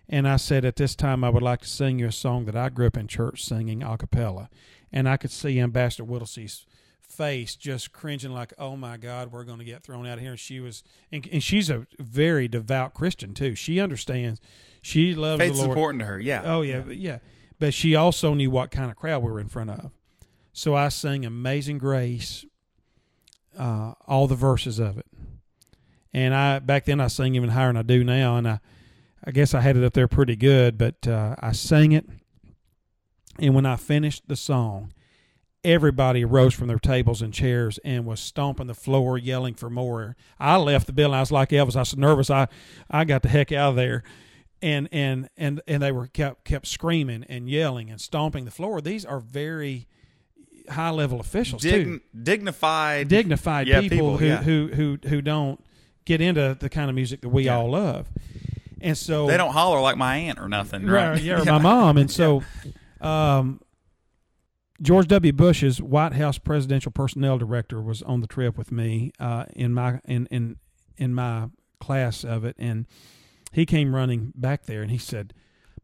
And I said, at this time, I would like to sing you a song that I grew up in church singing a cappella. And I could see Ambassador Whittlesey's face just cringing like oh my god we're going to get thrown out of here and she was and, and she's a very devout christian too she understands she loves Faith's the lord important to her. Yeah. oh yeah but yeah but she also knew what kind of crowd we were in front of so i sang amazing grace uh, all the verses of it and i back then i sang even higher than i do now and i i guess i had it up there pretty good but uh, i sang it and when i finished the song everybody rose from their tables and chairs and was stomping the floor, yelling for more. I left the building. I was like Elvis. I was nervous. I, I got the heck out of there, and and and and they were kept kept screaming and yelling and stomping the floor. These are very high level officials too, dignified. dignified Yeah, people, people, who, yeah. who who who don't get into the kind of music that we Yeah. all love. And so They don't holler like my aunt or nothing, right, right? yeah, or *laughs* my mom. And so, um, George W. Bush's White House presidential personnel director was on the trip with me uh, in my in in in my class of it, and he came running back there, and he said,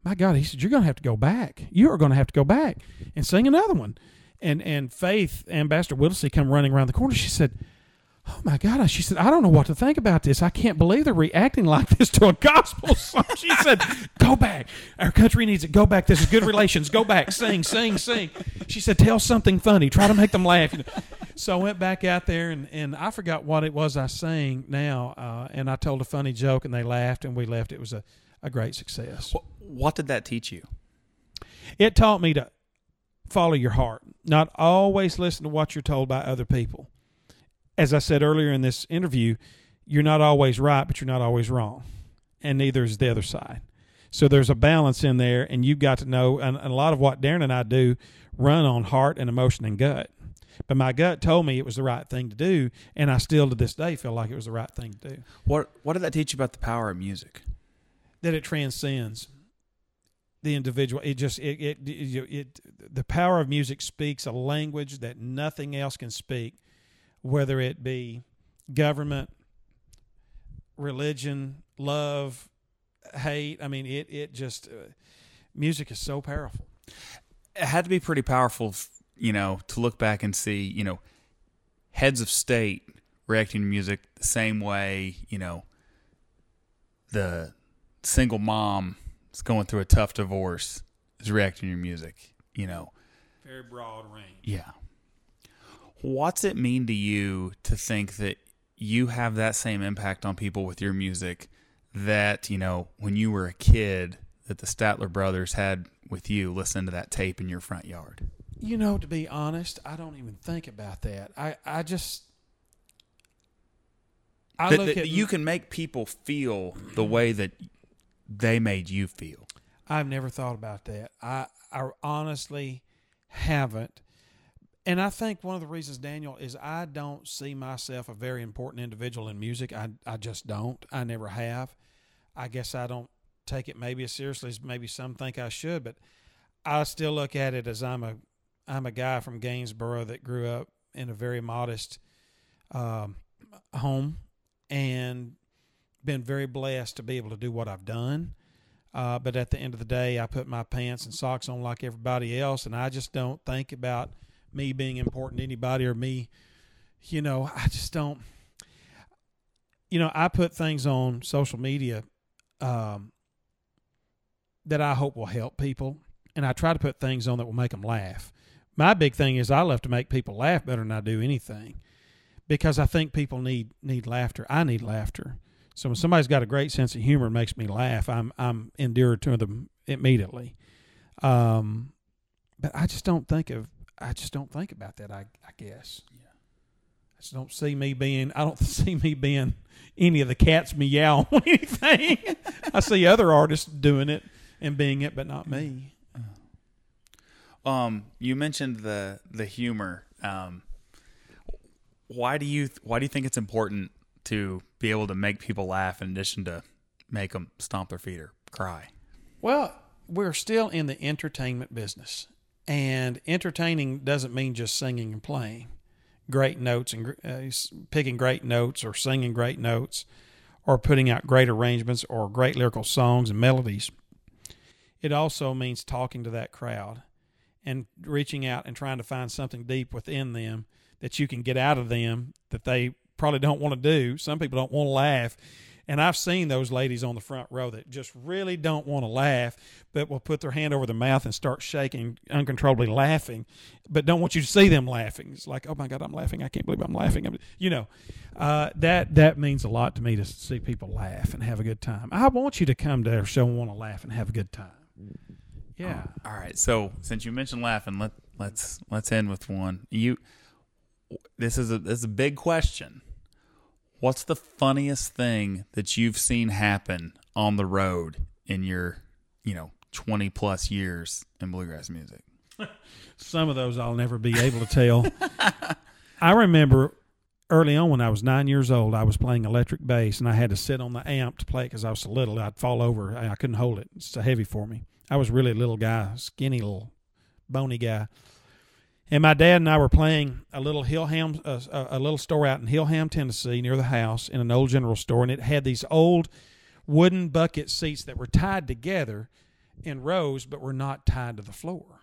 "My God," he said, "You're going to have to go back. You are going to have to go back and sing another one." And and Faith Ambassador Whittlesey come running around the corner. She said. Oh my God! She said, "I don't know what to think about this. I can't believe they're reacting like this to a gospel *laughs* song." She said, "Go back. Our country needs it. Go back. This is good relations. Go back. Sing, sing, sing." She said, "Tell something funny. Try to make them laugh." You know. So I went back out there, and, and I forgot what it was I sang now, uh, and I told a funny joke, and they laughed, and we left. It was a, a great success. What, what did that teach you? It taught me to follow your heart, not always listen to what you're told by other people. As I said earlier in this interview, you're not always right, but you're not always wrong, and neither is the other side. So there's a balance in there, and you've got to know. And, and a lot of what Darrin and I do run on heart and emotion and gut. But my gut told me it was the right thing to do, and I still to this day feel like it was the right thing to do. What What did that teach you about the power of music? that it transcends the individual. It just it it, it it the power of music speaks a language that nothing else can speak, whether it be government, religion, love, hate. I mean, it it just uh, music is so powerful. It had to be pretty powerful, you know, to look back and see, you know, heads of state reacting to music the same way, you know, the single mom is going through a tough divorce is reacting to your music, you know. Very broad range. Yeah. What's it mean to you to think that you have that same impact on people with your music that you know when you were a kid that the Statler brothers had with you listen to that tape in your front yard? You know, to be honest, I don't even think about that. I, I just I that, look that at you can make people feel the way that they made you feel. I've never thought about that. I I honestly haven't. And I think one of the reasons, Daniel, is I don't see myself a very important individual in music. I, I just don't. I never have. I guess I don't take it maybe as seriously as maybe some think I should, but I still look at it as I'm a I'm a guy from Gainesboro that grew up in a very modest um, home and been very blessed to be able to do what I've done. Uh, but at the end of the day, I put my pants and socks on like everybody else, and I just don't think about me being important to anybody or me. You know, I just don't. You know, I put things on social media um, that I hope will help people, and I try to put things on that will make them laugh. My big thing is I love to make people laugh better than I do anything, because I think people need need laughter. I need laughter. So when somebody's got a great sense of humor and makes me laugh, I'm I'm endeared to them immediately. Um, but I just don't think of I just don't think about that. I I guess. Yeah. I just don't see me being. I don't *laughs* see me being any of the cats meow *laughs* or anything. I see other artists doing it and being it, but not me. Um, you mentioned the the humor. Um, why do you why do you think it's important to be able to make people laugh in addition to make them stomp their feet or cry? Well, we're still in the entertainment business, and entertaining doesn't mean just singing and playing great notes and uh, picking great notes or singing great notes or putting out great arrangements or great lyrical songs and melodies. It also means talking to that crowd and reaching out and trying to find something deep within them that you can get out of them that they probably don't want to do. Some people don't want to laugh. And I've seen those ladies on the front row that just really don't want to laugh, but will put their hand over their mouth and start shaking, uncontrollably laughing, but don't want you to see them laughing. It's like, oh my God, I'm laughing. I can't believe I'm laughing. I'm, you know, uh, that that means a lot to me to see people laugh and have a good time. I want you to come to our show and want to laugh and have a good time. Yeah. Oh, all right. So since you mentioned laughing, let let's let's end with one. You this is a this is a big question. What's the funniest thing that you've seen happen on the road in your, you know, 20 plus years in bluegrass music? *laughs* Some of those I'll never be able to tell. *laughs* I remember early on when I was nine years old, I was playing electric bass and I had to sit on the amp to play because I was so little. I'd fall over. I couldn't hold it. It's so heavy for me. I was really a little guy, skinny little bony guy. And my dad and I were playing a little Hilham, uh, a little store out in Hilham, Tennessee, near the house, in an old general store, and it had these old wooden bucket seats that were tied together in rows, but were not tied to the floor.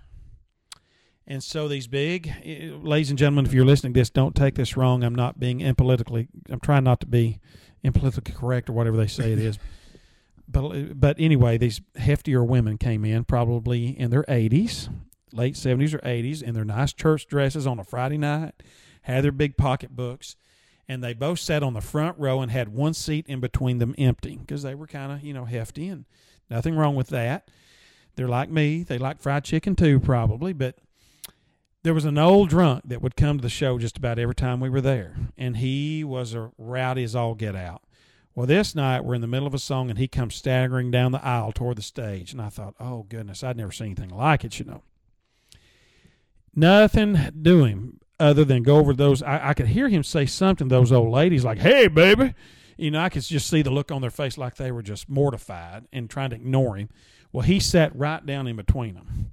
And so these big, eh, ladies and gentlemen, if you're listening to this, don't take this wrong. I'm not being impolitically. I'm trying not to be impolitically correct or whatever they say it is. *laughs* But but anyway, these heftier women came in, probably in their 80s, late 70s or 80s in their nice church dresses on a Friday night, had their big pocketbooks, and they both sat on the front row and had one seat in between them empty because they were kind of, you know, hefty and nothing wrong with that. They're like me. They like fried chicken too, probably, but there was an old drunk that would come to the show just about every time we were there, and he was a rowdy as all get out. Well, this night we're in the middle of a song, and he comes staggering down the aisle toward the stage, and I thought, oh goodness, I'd never seen anything like it, you know nothing doing other than go over those. I, I could hear him say something to those old ladies like, "Hey, baby," you know. I could just see the look on their face like they were just mortified and trying to ignore him. Well, he sat right down in between them,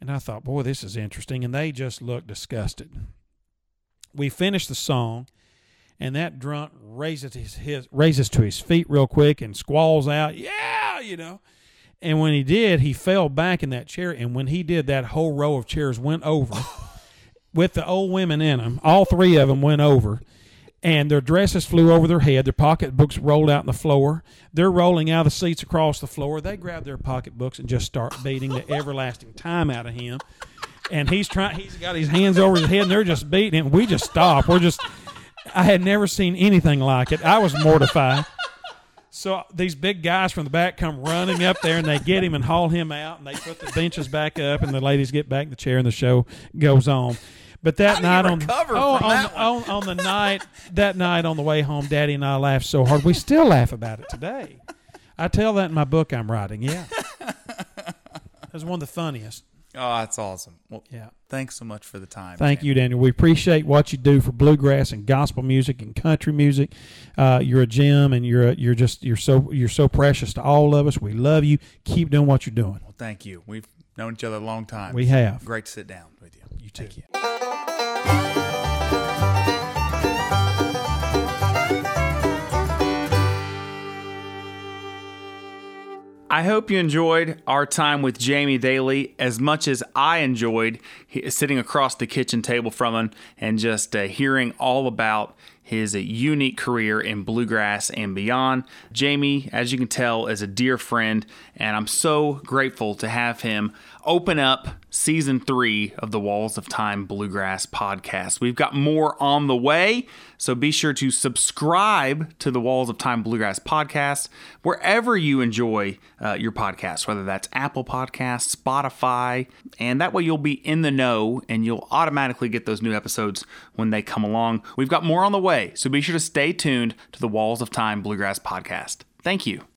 and I thought, "Boy, this is interesting." And they just looked disgusted. We finished the song, and that drunk raises his, his raises to his feet real quick and squalls out, "Yeah," you know. And when he did, he fell back in that chair. And when he did, that whole row of chairs went over *laughs* with the old women in them. All three of them went over. And their dresses flew over their head. Their pocketbooks rolled out on the floor. They're rolling out of the seats across the floor. They grab their pocketbooks and just start beating the everlasting time out of him. And he's trying. He's got his hands over his head, and they're just beating him. We just stop. We're just. I had never seen anything like it. I was mortified. So uh, these big guys from the back come running up there and they get him and haul him out and they put the benches back up and the ladies get back in the chair and the show goes on. But that night on oh, on, that one? on on the night that night on the way home, Daddy and I laughed so hard we still laugh about it today. I tell that in my book I'm writing. Yeah, that was one of the funniest. Oh, that's awesome. Well, Yeah. Thanks so much for the time. Thank you, Daniel. We appreciate what you do for bluegrass and gospel music and country music. Uh, you're a gem, and you're a, you're just you're so you're so precious to all of us. We love you. Keep doing what you're doing. Well, thank you. We've known each other a long time. We have. Great to sit down with you. You take too. I hope you enjoyed our time with Jamie Dailey as much as I enjoyed sitting across the kitchen table from him and just uh, hearing all about his uh, unique career in bluegrass and beyond. Jamie, as you can tell, is a dear friend, and I'm so grateful to have him open up season three of the Walls of Time Bluegrass podcast. We've got more on the way, so be sure to subscribe to the Walls of Time Bluegrass podcast wherever you enjoy uh, your podcast, whether that's Apple Podcasts, Spotify, and that way you'll be in the know and you'll automatically get those new episodes when they come along. We've got more on the way, so be sure to stay tuned to the Walls of Time Bluegrass podcast. Thank you.